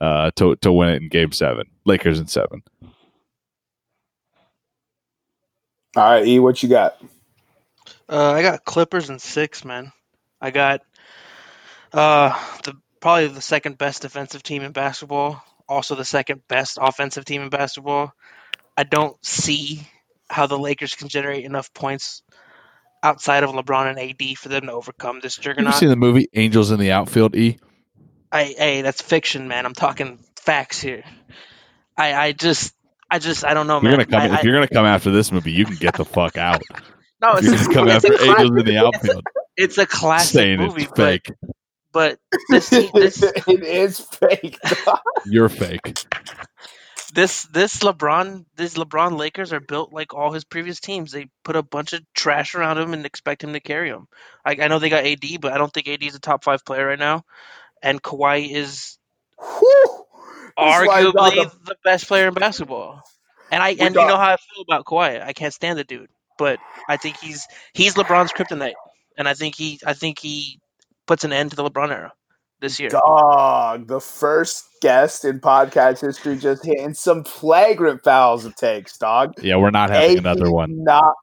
uh, to to win it in Game Seven. Lakers in seven. All right, E, what you got? Uh, I got Clippers in six, man. I got uh the probably the second best defensive team in basketball, also the second best offensive team in basketball. I don't see how the Lakers can generate enough points outside of LeBron and AD for them to overcome this Have juggernaut. you seen the movie Angels in the Outfield? E. I hey, that's fiction, man. I'm talking facts here. I I just I just I don't know, You're man. gonna come I, if you're gonna come after this movie. You can get the fuck out. no, If it's you're a, gonna come it's, after a cla- Angels in the Outfield, it's a classic saying movie, it's but fake. but this this it is fake. You're fake. This this LeBron these LeBron Lakers are built like all his previous teams. They put a bunch of trash around him and expect him to carry them. I, I know they got AD, but I don't think AD is a top five player right now. And Kawhi is Whew. This is why he's on arguably the- the best player in basketball. And I and you know how I feel about Kawhi. I can't stand the dude, but I think he's he's LeBron's kryptonite, and I think he I think he puts an end to the LeBron era this year. Dog, the first guest in podcast history just hitting some flagrant fouls of takes, dog. Yeah, we're not having AD another one. Not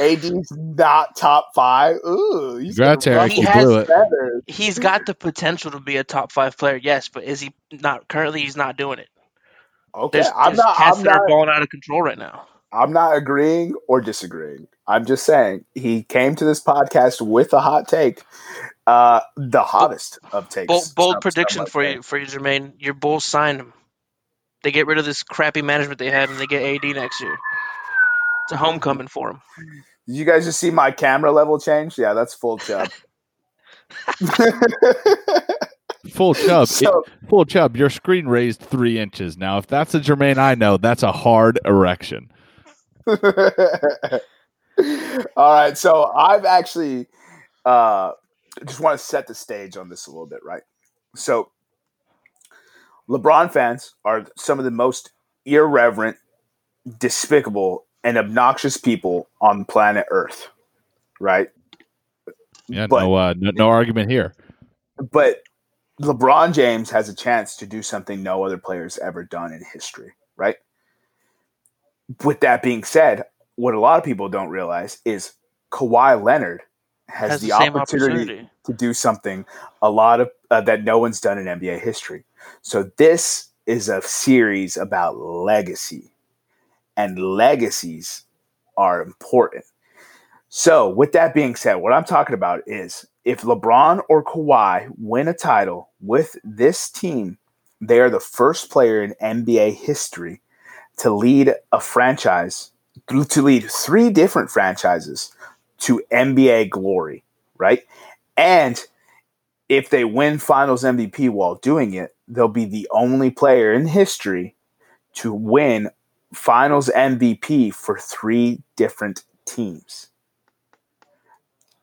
AD's not top five. Ooh, he's Congrats, gonna Eric. ruffle blew it. feathers. He's got the potential to be a top five player, yes, but is he not currently? He's not doing it. Okay, There's, I'm there's not. cats I'm that not. are balling out of control right now. I'm not agreeing or disagreeing. I'm just saying he came to this podcast with a hot take, uh, the hottest of takes. Bold, bold some- prediction some for you, for you, Jermaine. Your Bulls sign him. They get rid of this crappy management they had, and they get AD next year. It's a homecoming for him. Did you guys just see my camera level change? Yeah, that's full chub. Full chub. so, Full chub. Your screen raised three inches. Now, if that's a Jermaine I know, that's a hard erection. all right. So I've actually uh, just want to set the stage on this a little bit, right? So LeBron fans are some of the most irreverent, despicable, and obnoxious people on planet Earth, right? Yeah, But- no, uh, no, no argument here. But LeBron James has a chance to do something no other player's ever done in history, right? With that being said, what a lot of people don't realize is Kawhi Leonard has, Has the, the opportunity, opportunity. to do something a lot of uh, that no one's done in NBA history. So this is a series about legacy, and legacies are important. So, with that being said, what I'm talking about is if LeBron or Kawhi win a title with this team, they are the first player in NBA history to lead a franchise, to lead three different franchises to NBA glory, right? And if they win finals MVP while doing it, they'll be the only player in history to win finals MVP for three different teams.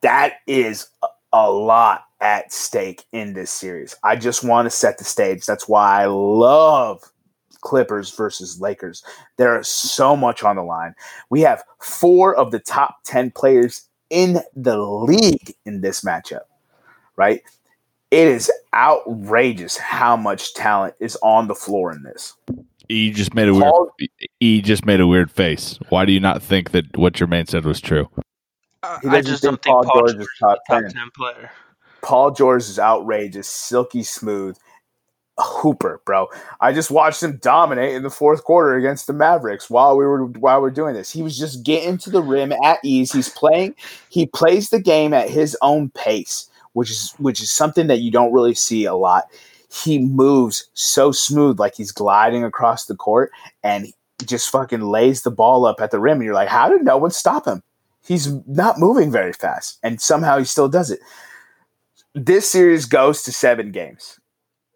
That is a- lot at stake in this series. I just want to set the stage. That's why I love Clippers versus Lakers. There is so much on the line. We have four of the top 10 players in the league in this matchup, right? It is outrageous how much talent is on the floor in this. E just made a weird. Paul- E just made a weird face. Why do you not think that what Jermaine said was true? Uh, I, I just think don't think Paul Paul George George is is top top 10. 10 player. Paul George is outrageous, silky smooth, hooper, bro. I just watched him dominate in the fourth quarter against the Mavericks while we were while we're doing this. He was just getting to the rim at ease. He's playing. He plays the game at his own pace, which is which is something that you don't really see a lot. He moves so smooth, like he's gliding across the court, and just fucking lays the ball up at the rim. And you're like, how did no one stop him? He's not moving very fast, and somehow he still does it this series goes to seven games.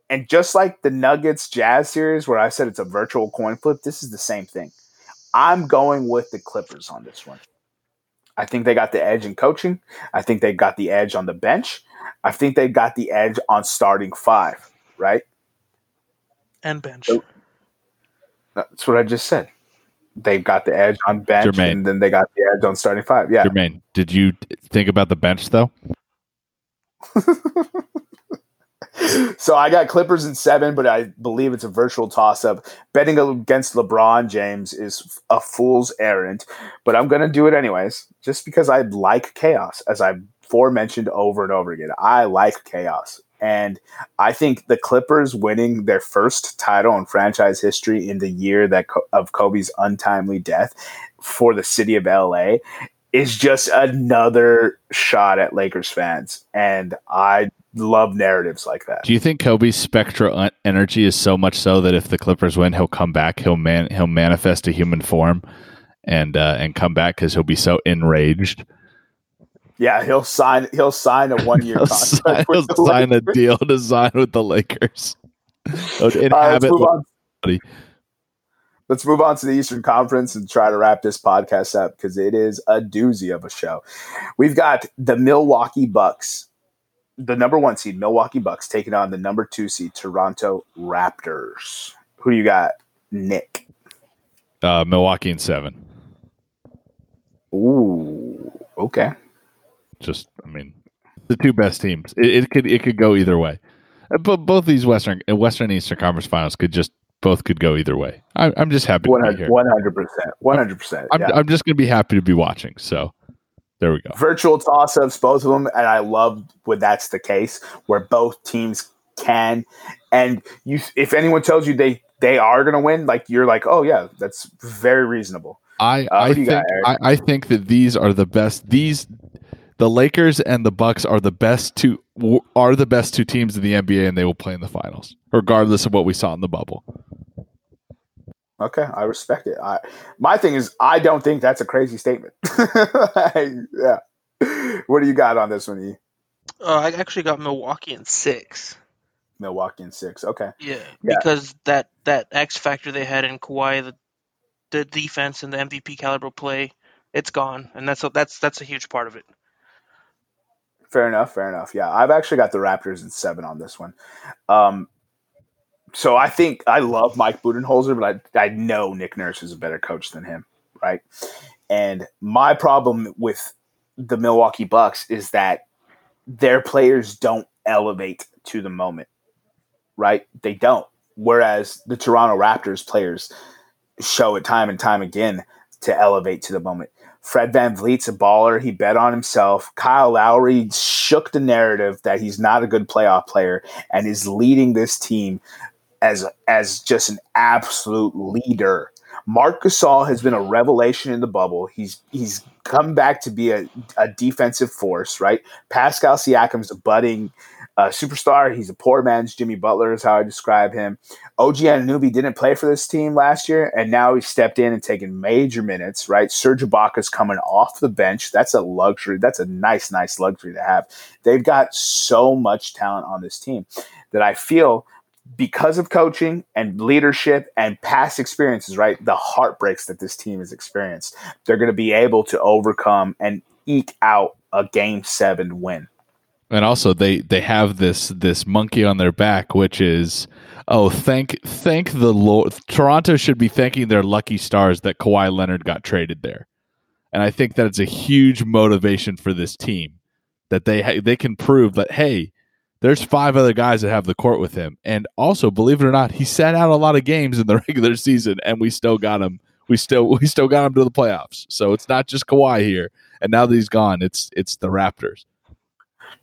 And just like the Nuggets Jazz series, where I said it's a virtual coin flip, this is the same thing. I'm going with the Clippers on this one. I think they got the edge in coaching. I think they got the edge on the bench. I think they got the edge on starting five, right? And bench. So- That's what I just said. They've got the edge on bench, Jermaine. and then they got the edge on starting five. Yeah. Jermaine, did you think about the bench though? so I got Clippers in seven, but I believe it's a virtual toss up. Betting against LeBron James is a fool's errand, but I'm going to do it anyways, just because I like chaos, as I forementioned over and over again. I like chaos. And I think the Clippers winning their first title in franchise history in the year that of Kobe's untimely death for the city of LA is just another shot at Lakers fans. And I love narratives like that. Do you think Kobe's spectral energy is so much so that if the Clippers win, he'll come back, he'll man, he'll manifest a human form, and uh, and come back because he'll be so enraged. Yeah, he'll sign. He'll sign a one year He'll contract. sign, with he'll the sign a deal to sign with the Lakers. He'll let's inhabit move on. buddy. Let's move on to the Eastern Conference and try to wrap this podcast up because it is a doozy of a show. We've got the Milwaukee Bucks, the number one seed Milwaukee Bucks, taking on the number two seed Toronto Raptors. Who do you got, Nick? uh, Milwaukee in seven. Ooh, okay. Just, I mean, the two best teams. It, it could it could go either way. Uh, But both these Western uh, Western Eastern Conference Finals could just both could go either way. I, I'm just happy to be here. 100 percent, one hundred percent. I'm, I'm just going to be happy to be watching. So there we go. Virtual toss ups, both of them, and I love when that's the case where both teams can. And you, if anyone tells you they they are going to win, like you're like, oh yeah, that's very reasonable. I Uh, I who do you think got, I, I think that these are the best. These the Lakers and the Bucks are the best two are the best two teams in the NBA, and they will play in the finals, regardless of what we saw in the bubble. Okay, I respect it. I my thing is, I don't think that's a crazy statement. yeah. What do you got on this one, E? Uh, I actually got Milwaukee in six. Milwaukee in six. Okay. Yeah, Yeah. because that that X factor they had in Kawhi, the the defense and the MVP caliber play, it's gone, and that's a, that's that's a huge part of it. Fair enough. Fair enough. Yeah, I've actually got the Raptors in seven on this one. Um, so I think I love Mike Budenholzer, but I I know Nick Nurse is a better coach than him, right? And my problem with the Milwaukee Bucks is that their players don't elevate to the moment, right? They don't. Whereas the Toronto Raptors players show it time and time again to elevate to the moment. Fred VanVleet's a baller. He bet on himself. Kyle Lowry shook the narrative that he's not a good playoff player and is leading this team as as just an absolute leader. Marc Gasol has been a revelation in the bubble. He's he's come back to be a, a defensive force, right? Pascal Siakam's a budding uh, superstar. He's a poor man's Jimmy Butler, is how I describe him. OG Anunoby didn't play for this team last year, and now he's stepped in and taken major minutes, right? Serge Ibaka's coming off the bench. That's a luxury. That's a nice, nice luxury to have. They've got so much talent on this team that I feel because of coaching and leadership and past experiences, right? The heartbreaks that this team has experienced, they're going to be able to overcome and eke out a game seven win. And also, they they have this this monkey on their back, which is oh thank thank the Lord. Toronto should be thanking their lucky stars that Kawhi Leonard got traded there, and I think that it's a huge motivation for this team that they ha- they can prove that hey, there's five other guys that have the court with him, and also believe it or not, he sat out a lot of games in the regular season, and we still got him. We still we still got him to the playoffs. So it's not just Kawhi here, and now that he's gone, it's it's the Raptors.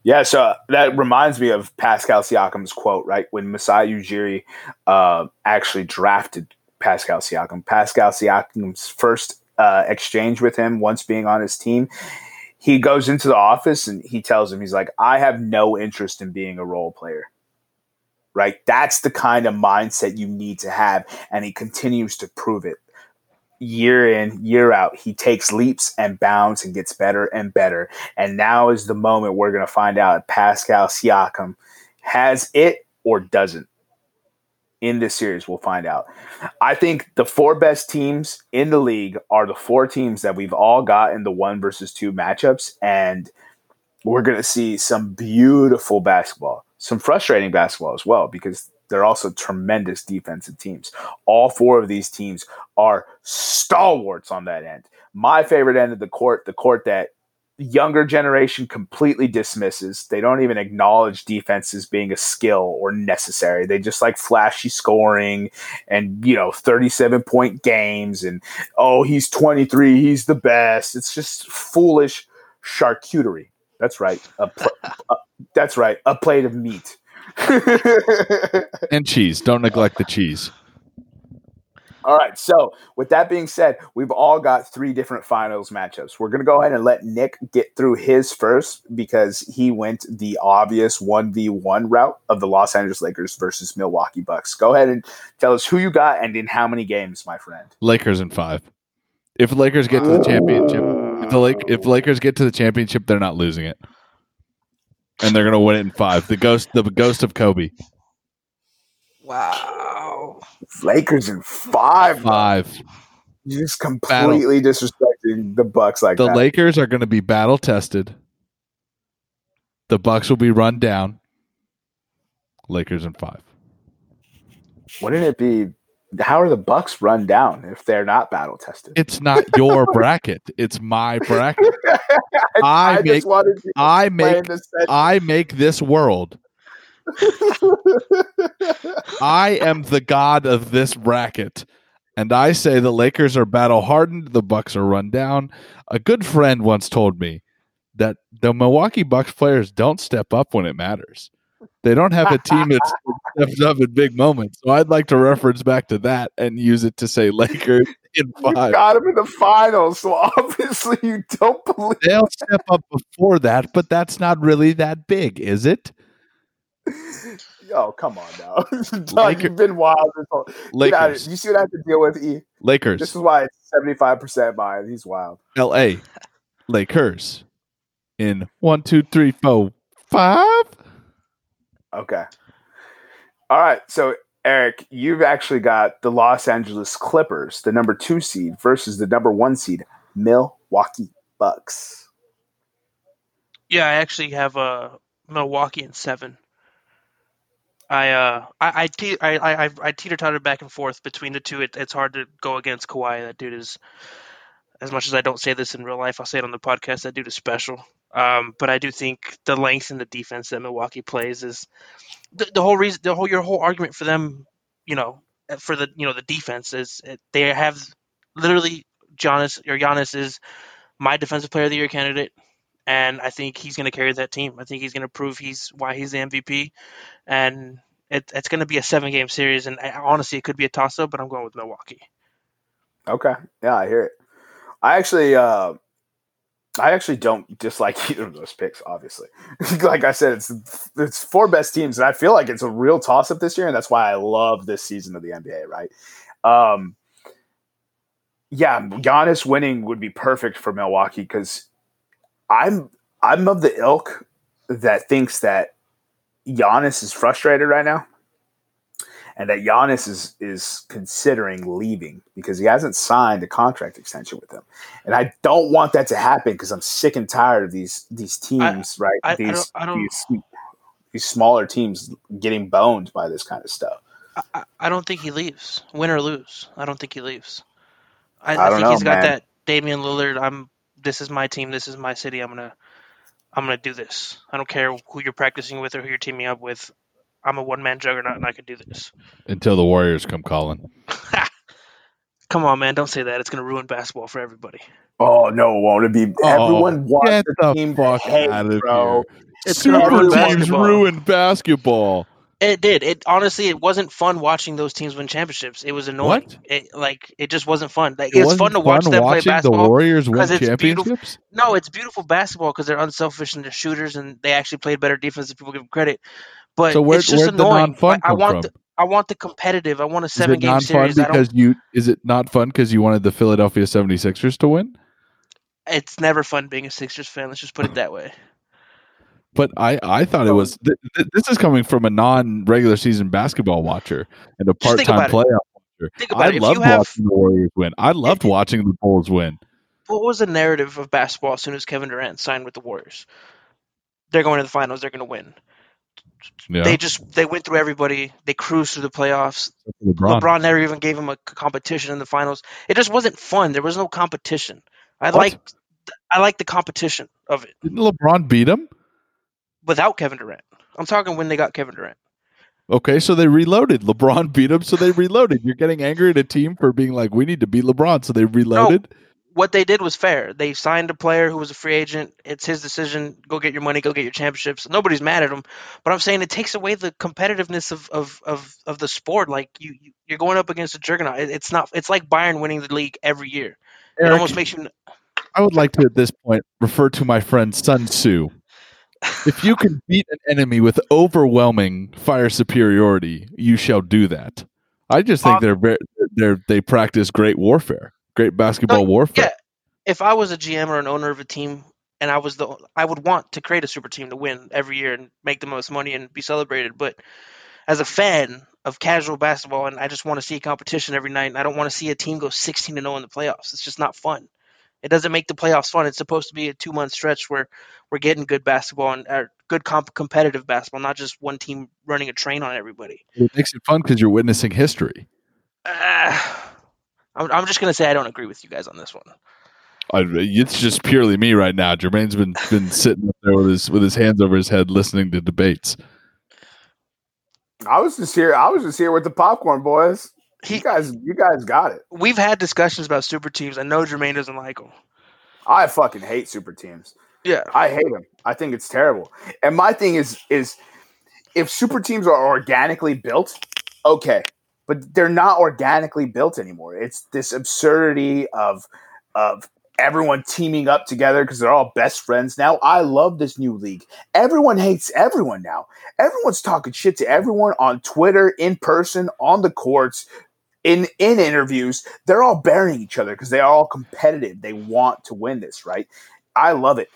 Yeah, so that reminds me of Pascal Siakam's quote, right? When Masai Ujiri uh, actually drafted Pascal Siakam. Pascal Siakam's first uh, exchange with him, once being on his team, he goes into the office and he tells him, he's like, I have no interest in being a role player. Right? That's the kind of mindset you need to have. And he continues to prove it year in, year out. He takes leaps and bounds and gets better and better. And now is the moment we're going to find out if Pascal Siakam has it or doesn't. In this series, we'll find out. I think the four best teams in the league are the four teams that we've all got in the one versus two matchups. And we're going to see some beautiful basketball, some frustrating basketball as well, because they're also tremendous defensive teams. All four of these teams are stalwarts on that end. My favorite end of the court, the court that younger generation completely dismisses. They don't even acknowledge defense as being a skill or necessary. They just like flashy scoring and, you know, 37 point games and, oh, he's 23, he's the best. It's just foolish charcuterie. That's right. A pl- uh, that's right. A plate of meat. and cheese. Don't neglect the cheese. All right. So, with that being said, we've all got three different finals matchups. We're going to go ahead and let Nick get through his first because he went the obvious 1v1 route of the Los Angeles Lakers versus Milwaukee Bucks. Go ahead and tell us who you got and in how many games, my friend. Lakers in five. If Lakers get to the championship, if the Lake, if Lakers get to the championship, they're not losing it, and they're gonna win it in five. The ghost, the ghost of Kobe. Wow. Lakers in five. Five. You're just completely disrespecting the Bucks like The that. Lakers are going to be battle tested. The Bucks will be run down. Lakers in five. Wouldn't it be? How are the Bucks run down if they're not battle tested? It's not your bracket. It's my bracket. I just make- wanted to I make. I make this world. I am the god of this bracket, and I say the Lakers are battle hardened, the Bucks are run down. A good friend once told me that the Milwaukee Bucks players don't step up when it matters. They don't have a team that steps up in big moments. So I'd like to reference back to that and use it to say Lakers in You five. got him in the finals, so obviously you don't believe. They'll step up before that, but that's not really that big, is it? Oh, come on now. Laker- you've been wild. This whole, get out of Lakers. You see what I have to deal with, E? Lakers. This is why it's 75% mine. He's wild. LA. Lakers. In one, two, three, four, five. Okay. All right. So, Eric, you've actually got the Los Angeles Clippers, the number two seed, versus the number one seed, Milwaukee Bucks. Yeah, I actually have uh, Milwaukee in seven. I uh I I te- I, I- I teeter totter back and forth between the two. It, it's hard to go against Kawhi. That dude is, as much as I don't say this in real life, I'll say it on the podcast. That dude is special. Um, but I do think the length and the defense that Milwaukee plays is the, the whole reason. The whole your whole argument for them, you know, for the you know the defense is they have literally Giannis or Giannis is my defensive player of the year candidate and I think he's going to carry that team. I think he's going to prove he's why he's the MVP, and it, it's going to be a seven game series. And I, honestly, it could be a toss up, but I'm going with Milwaukee. Okay. Yeah, I hear it. I actually, uh, I actually don't dislike either of those picks. Obviously, like I said, it's it's four best teams, and I feel like it's a real toss up this year, and that's why I love this season of the NBA. Right? Um, yeah, Giannis winning would be perfect for Milwaukee because I'm I'm of the ilk that thinks that Giannis is frustrated right now and that Giannis is is considering leaving because he hasn't signed a contract extension with them. And I don't want that to happen because I'm sick and tired of these these teams, right? I- I these, don't- I don't- these these smaller teams getting boned by this kind of stuff. I, I, I don't think he leaves, win or lose. I don't think he leaves. I, I I, don't think know, he's got man. that Damian Lillard. I'm. This is my team. This is my city. I'm gonna. I'm gonna do this. I don't care who you're practicing with or who you're teaming up with. I'm a one man juggernaut and I can do this. Until the Warriors come calling. Come on, man! Don't say that. It's gonna ruin basketball for everybody. Oh no, it won't it be? Oh, Everyone wants Get the the team fuck to hate, out of bro. here. It's Super teams basketball. ruin basketball. It did. It honestly, it wasn't fun watching those teams win championships. It was annoying. What? It like it just wasn't fun. Like, It it's fun wasn't to watch them play watching the. Warriors win 'cause it's beautiful. championships. No, it's beautiful basketball because they're unselfish and they're shooters and they actually played better defense than people give them credit. But So where, it's just annoying. Like, I want from? the I want the competitive. I want a seven game series. Because you? Is it not fun because you wanted the Philadelphia 76ers to win? It's never fun being a Sixers fan. Let's just put it that way. But I, I thought it was. Th- th- this is coming from a non-regular season basketball watcher and a part-time about playoff watcher. I loved have watching the Warriors win. I loved watching the Bulls win. what was the narrative of basketball as soon as Kevin Durant signed with the Warriors? They're going to the finals. They're going to win. Yeah, They just they went through everybody. They cruised through the playoffs. LeBron. LeBron never even gave him a competition in the finals. It just wasn't fun. There was no competition. I like I like the competition of it Didn't LeBron beat him? without Kevin Durant. I'm talking when they got Kevin Durant. Okay, so they reloaded. LeBron beat him, so they reloaded. You're getting angry at a team for being like, "We need to beat LeBron," so they reloaded. What they did was fair. They signed a player who was a free agent. It's his decision. Go get your money. Go get your championships. Nobody's mad at him. But I'm saying it takes away the competitiveness of of of, of the sport. Like you you- you're going up against a juggernaut. It- It's not. It's like Bayern winning the league every year. It almost makes you. I would like to at this point refer to my friend Sun Tzu. If you can beat an enemy with overwhelming fire superiority, you shall do that. I just think they're very, they're they practice great warfare, great basketball warfare. Yeah, if I was a GM or an owner of a team, and I was the, I would want to create a super team to win every year and make the most money and be celebrated. But as a fan of casual basketball, and I just want to see competition every night, and I don't want to see a team go 16 to 0 in the playoffs. It's just not fun. It doesn't make the playoffs fun. It's supposed to be a two month stretch where we're getting good basketball and uh, good comp- competitive basketball, not just one team running a train on everybody. It makes it fun because you're witnessing history. Ah, I'm, I'm just gonna say I don't agree with you guys on this one. I, it's just purely me right now. Jermaine's been been sitting up there with his with his hands over his head, listening to debates. I was just here. I was just here with the popcorn boys. He- you guys, you guys got it. We've had discussions about super teams. I know Jermaine doesn't like them. I fucking hate super teams. Yeah. I hate them. I think it's terrible. And my thing is, is if super teams are organically built, okay, but they're not organically built anymore. It's this absurdity of of everyone teaming up together because they're all best friends now. I love this new league. Everyone hates everyone now. Everyone's talking shit to everyone on Twitter, in person, on the courts, in in interviews. They're all burying each other because they are all competitive. They want to win this, right? I love it.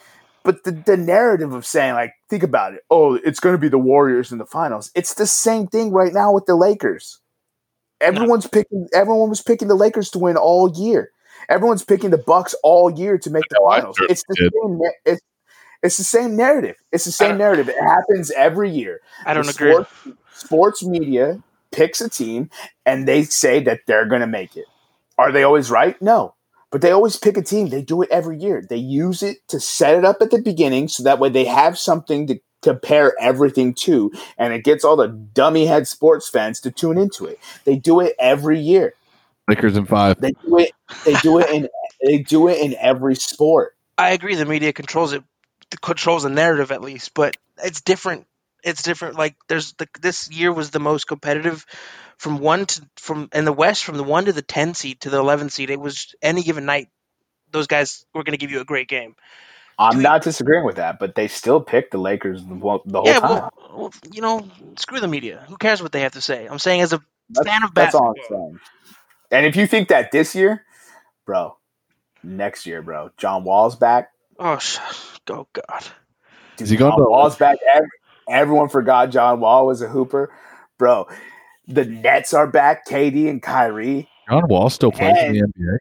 But the, the narrative of saying, like, think about it. Oh, it's going to be the Warriors in the finals. It's the same thing right now with the Lakers. Everyone's picking. Everyone was picking the Lakers to win all year. Everyone's picking the Bucks all year to make the No, finals. It's the did. same. It's, it's the same narrative. It's the same narrative. It happens every year. I don't The agree. Sports, sports media picks a team and they say that they're going to make it. Are they always right? No. But they always pick a team. They do it every year. They use it to set it up at the beginning so that way they have something to compare everything to and it gets all the dummy head sports fans to tune into it. They do it every year. Lakers in five. They do it they do it in they do it in every sport. I agree. The media controls it, controls the narrative at least, but it's different. It's different. Like there's the, this year was the most competitive from one to from in the West from the one to the ten seed to the eleven seed. It was any given night. Those guys were going to give you a great game. I'm not disagreeing with that, but they still picked the Lakers the, whole- the whole yeah, time. well, well, you know, screw the media. Who cares what they have to say? I'm saying as a That's, fan of basketball. that's all I'm basketball. saying. And if you think that this year, bro, next year, bro, John Wall's back. Oh, sh- oh God. Dude, Is he going John to- Wall's back. Ev- Everyone forgot John Wall was a hooper, bro. The Nets are back. KD and Kyrie, John Wall still plays in the NBA.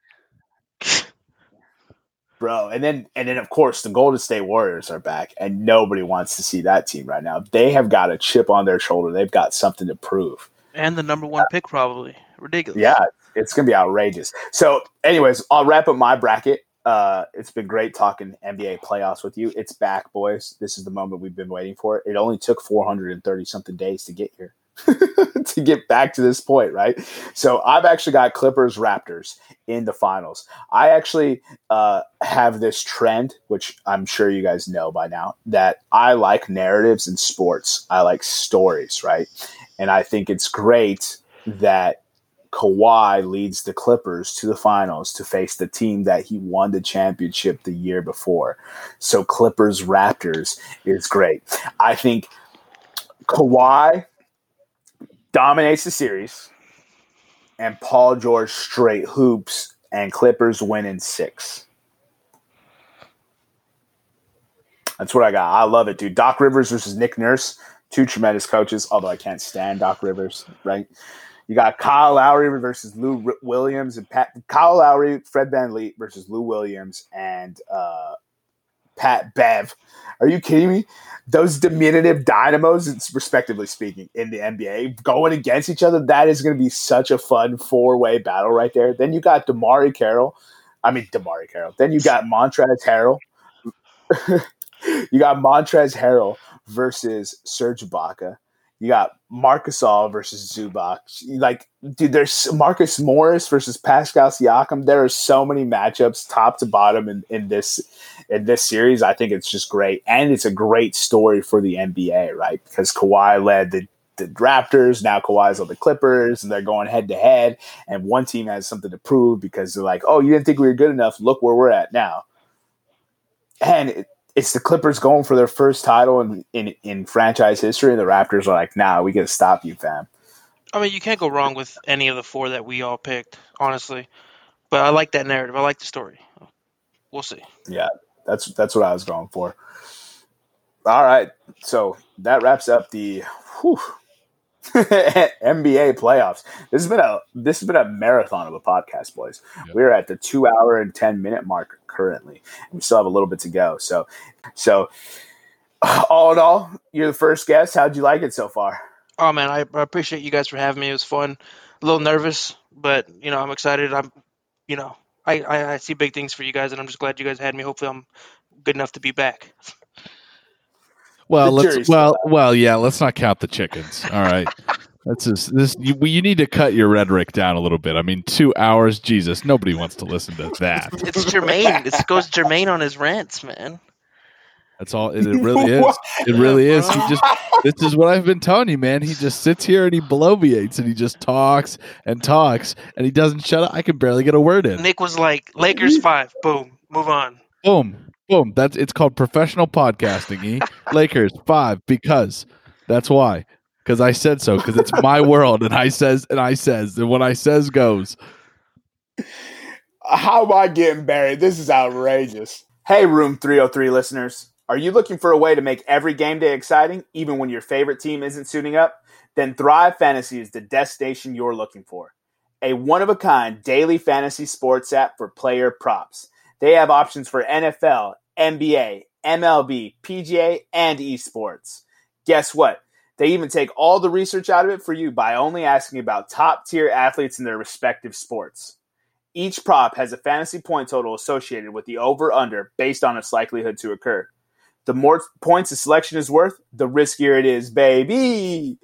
Bro. And then and then of course the Golden State Warriors are back, and nobody wants to see that team right now. They have got a chip on their shoulder. They've got something to prove. And the number one pick probably ridiculous. Yeah, it's gonna be outrageous. So, anyways, I'll wrap up my bracket. Uh, it's been great talking NBA playoffs with you. It's back, boys. This is the moment we've been waiting for. It only took 430 something days to get here, to get back to this point, right? So, I've actually got Clippers Raptors in the finals. I actually uh, have this trend, which I'm sure you guys know by now, that I like narratives in sports. I like stories, right? And I think it's great that Kawhi leads the Clippers to the finals to face the team that he won the championship the year before. So Clippers Raptors is great. I think Kawhi dominates the series and Paul George straight hoops and Clippers win in 6. That's what I got. I love it, dude. Doc Rivers versus Nick Nurse, two tremendous coaches, although I can't stand Doc Rivers, right? You got Kyle Lowry versus Lou Williams and Pat Kyle Lowry, Fred VanVleet versus Lou Williams and uh, Pat Bev. Are you kidding me? Those diminutive dynamos, respectively speaking, in the NBA going against each other, that is going to be such a fun four way battle right there. Then you got DeMarre Carroll. I mean, DeMarre Carroll. Then you got Montrezl Harrell. you got Montrezl Harrell versus Serge Ibaka. You got Marc Gasol versus Zubac. Like, dude, there's Marcus Morris versus Pascal Siakam. There are so many matchups, top to bottom, in, in this in this series. I think it's just great, and it's a great story for the NBA, right? Because Kawhi led the the Raptors. Now Kawhi's on the Clippers, and they're going head to head. And one team has something to prove because they're like, "Oh, you didn't think we were good enough? Look where we're at now." And it, it's the Clippers going for their first title in, in in franchise history, and the Raptors are like, "Nah, we got to stop you, fam." I mean, you can't go wrong with any of the four that we all picked, honestly. But I like that narrative. I like the story. We'll see. Yeah, that's that's what I was going for. All right, so that wraps up the whew, NBA playoffs. This has been a this has been a marathon of a podcast, boys. Yep. We're at the two hour and ten minute mark currently, and we still have a little bit to go. So, so all in all, you're the first guest. How'd you like it so far? Oh man, I, I appreciate you guys for having me. It was fun. A little nervous, but you know, I'm excited. I'm, you know, I, I, I see big things for you guys, and I'm just glad you guys had me. Hopefully, I'm good enough to be back. Well, The let's well still well yeah. Let's not count the chickens. All right. That's just this. You, you need to cut your rhetoric down a little bit. I mean, two hours, Jesus, nobody wants to listen to that. It's Jermaine. It goes Jermaine on his rants, man. That's all. It, it really is. It really is. He just. This is what I've been telling you, man. He just sits here and he bloviates and he just talks and talks and he doesn't shut up. I can barely get a word in. Nick was like, "Lakers five, boom, move on." Boom, boom. That's it's called professional podcasting. E Lakers five because that's why. Because I said so. Because it's my world and I says and I says and what I says goes. How am I getting buried? This is outrageous. Hey, Room 303 listeners. Are you looking for a way to make every game day exciting, even when your favorite team isn't suiting up? Then Thrive Fantasy is the destination you're looking for. A one of a kind daily fantasy sports app for player props. They have options for NFL, NBA, MLB, PGA, and esports. Guess what? They even take all the research out of it for you by only asking about top tier athletes in their respective sports. Each prop has a fantasy point total associated with the over under based on its likelihood to occur. The more points a selection is worth, the riskier it is, baby.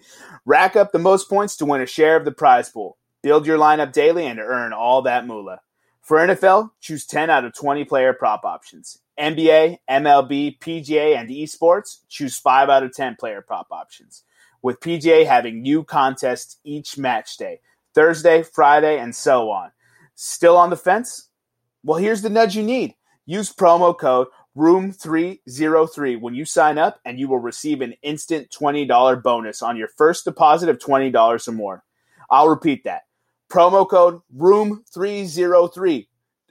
Rack up the most points to win a share of the prize pool. Build your lineup daily and earn all that moolah. For NFL, choose 10 out of 20 player prop options. NBA, MLB, PGA, and esports, choose 5 out of 10 player prop options. With PGA having new contests each match day, Thursday, Friday, and so on. Still on the fence? Well, here's the nudge you need. Use promo code room303 when you sign up and you will receive an instant $20 bonus on your first deposit of $20 or more. I'll repeat that. Promo code room303,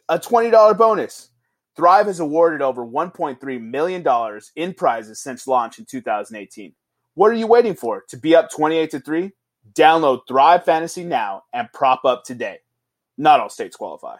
a $20 bonus. Thrive has awarded over $1.3 million in prizes since launch in 2018. What are you waiting for? To be up 28 to 3? Download Thrive Fantasy now and prop up today. Not all states qualify.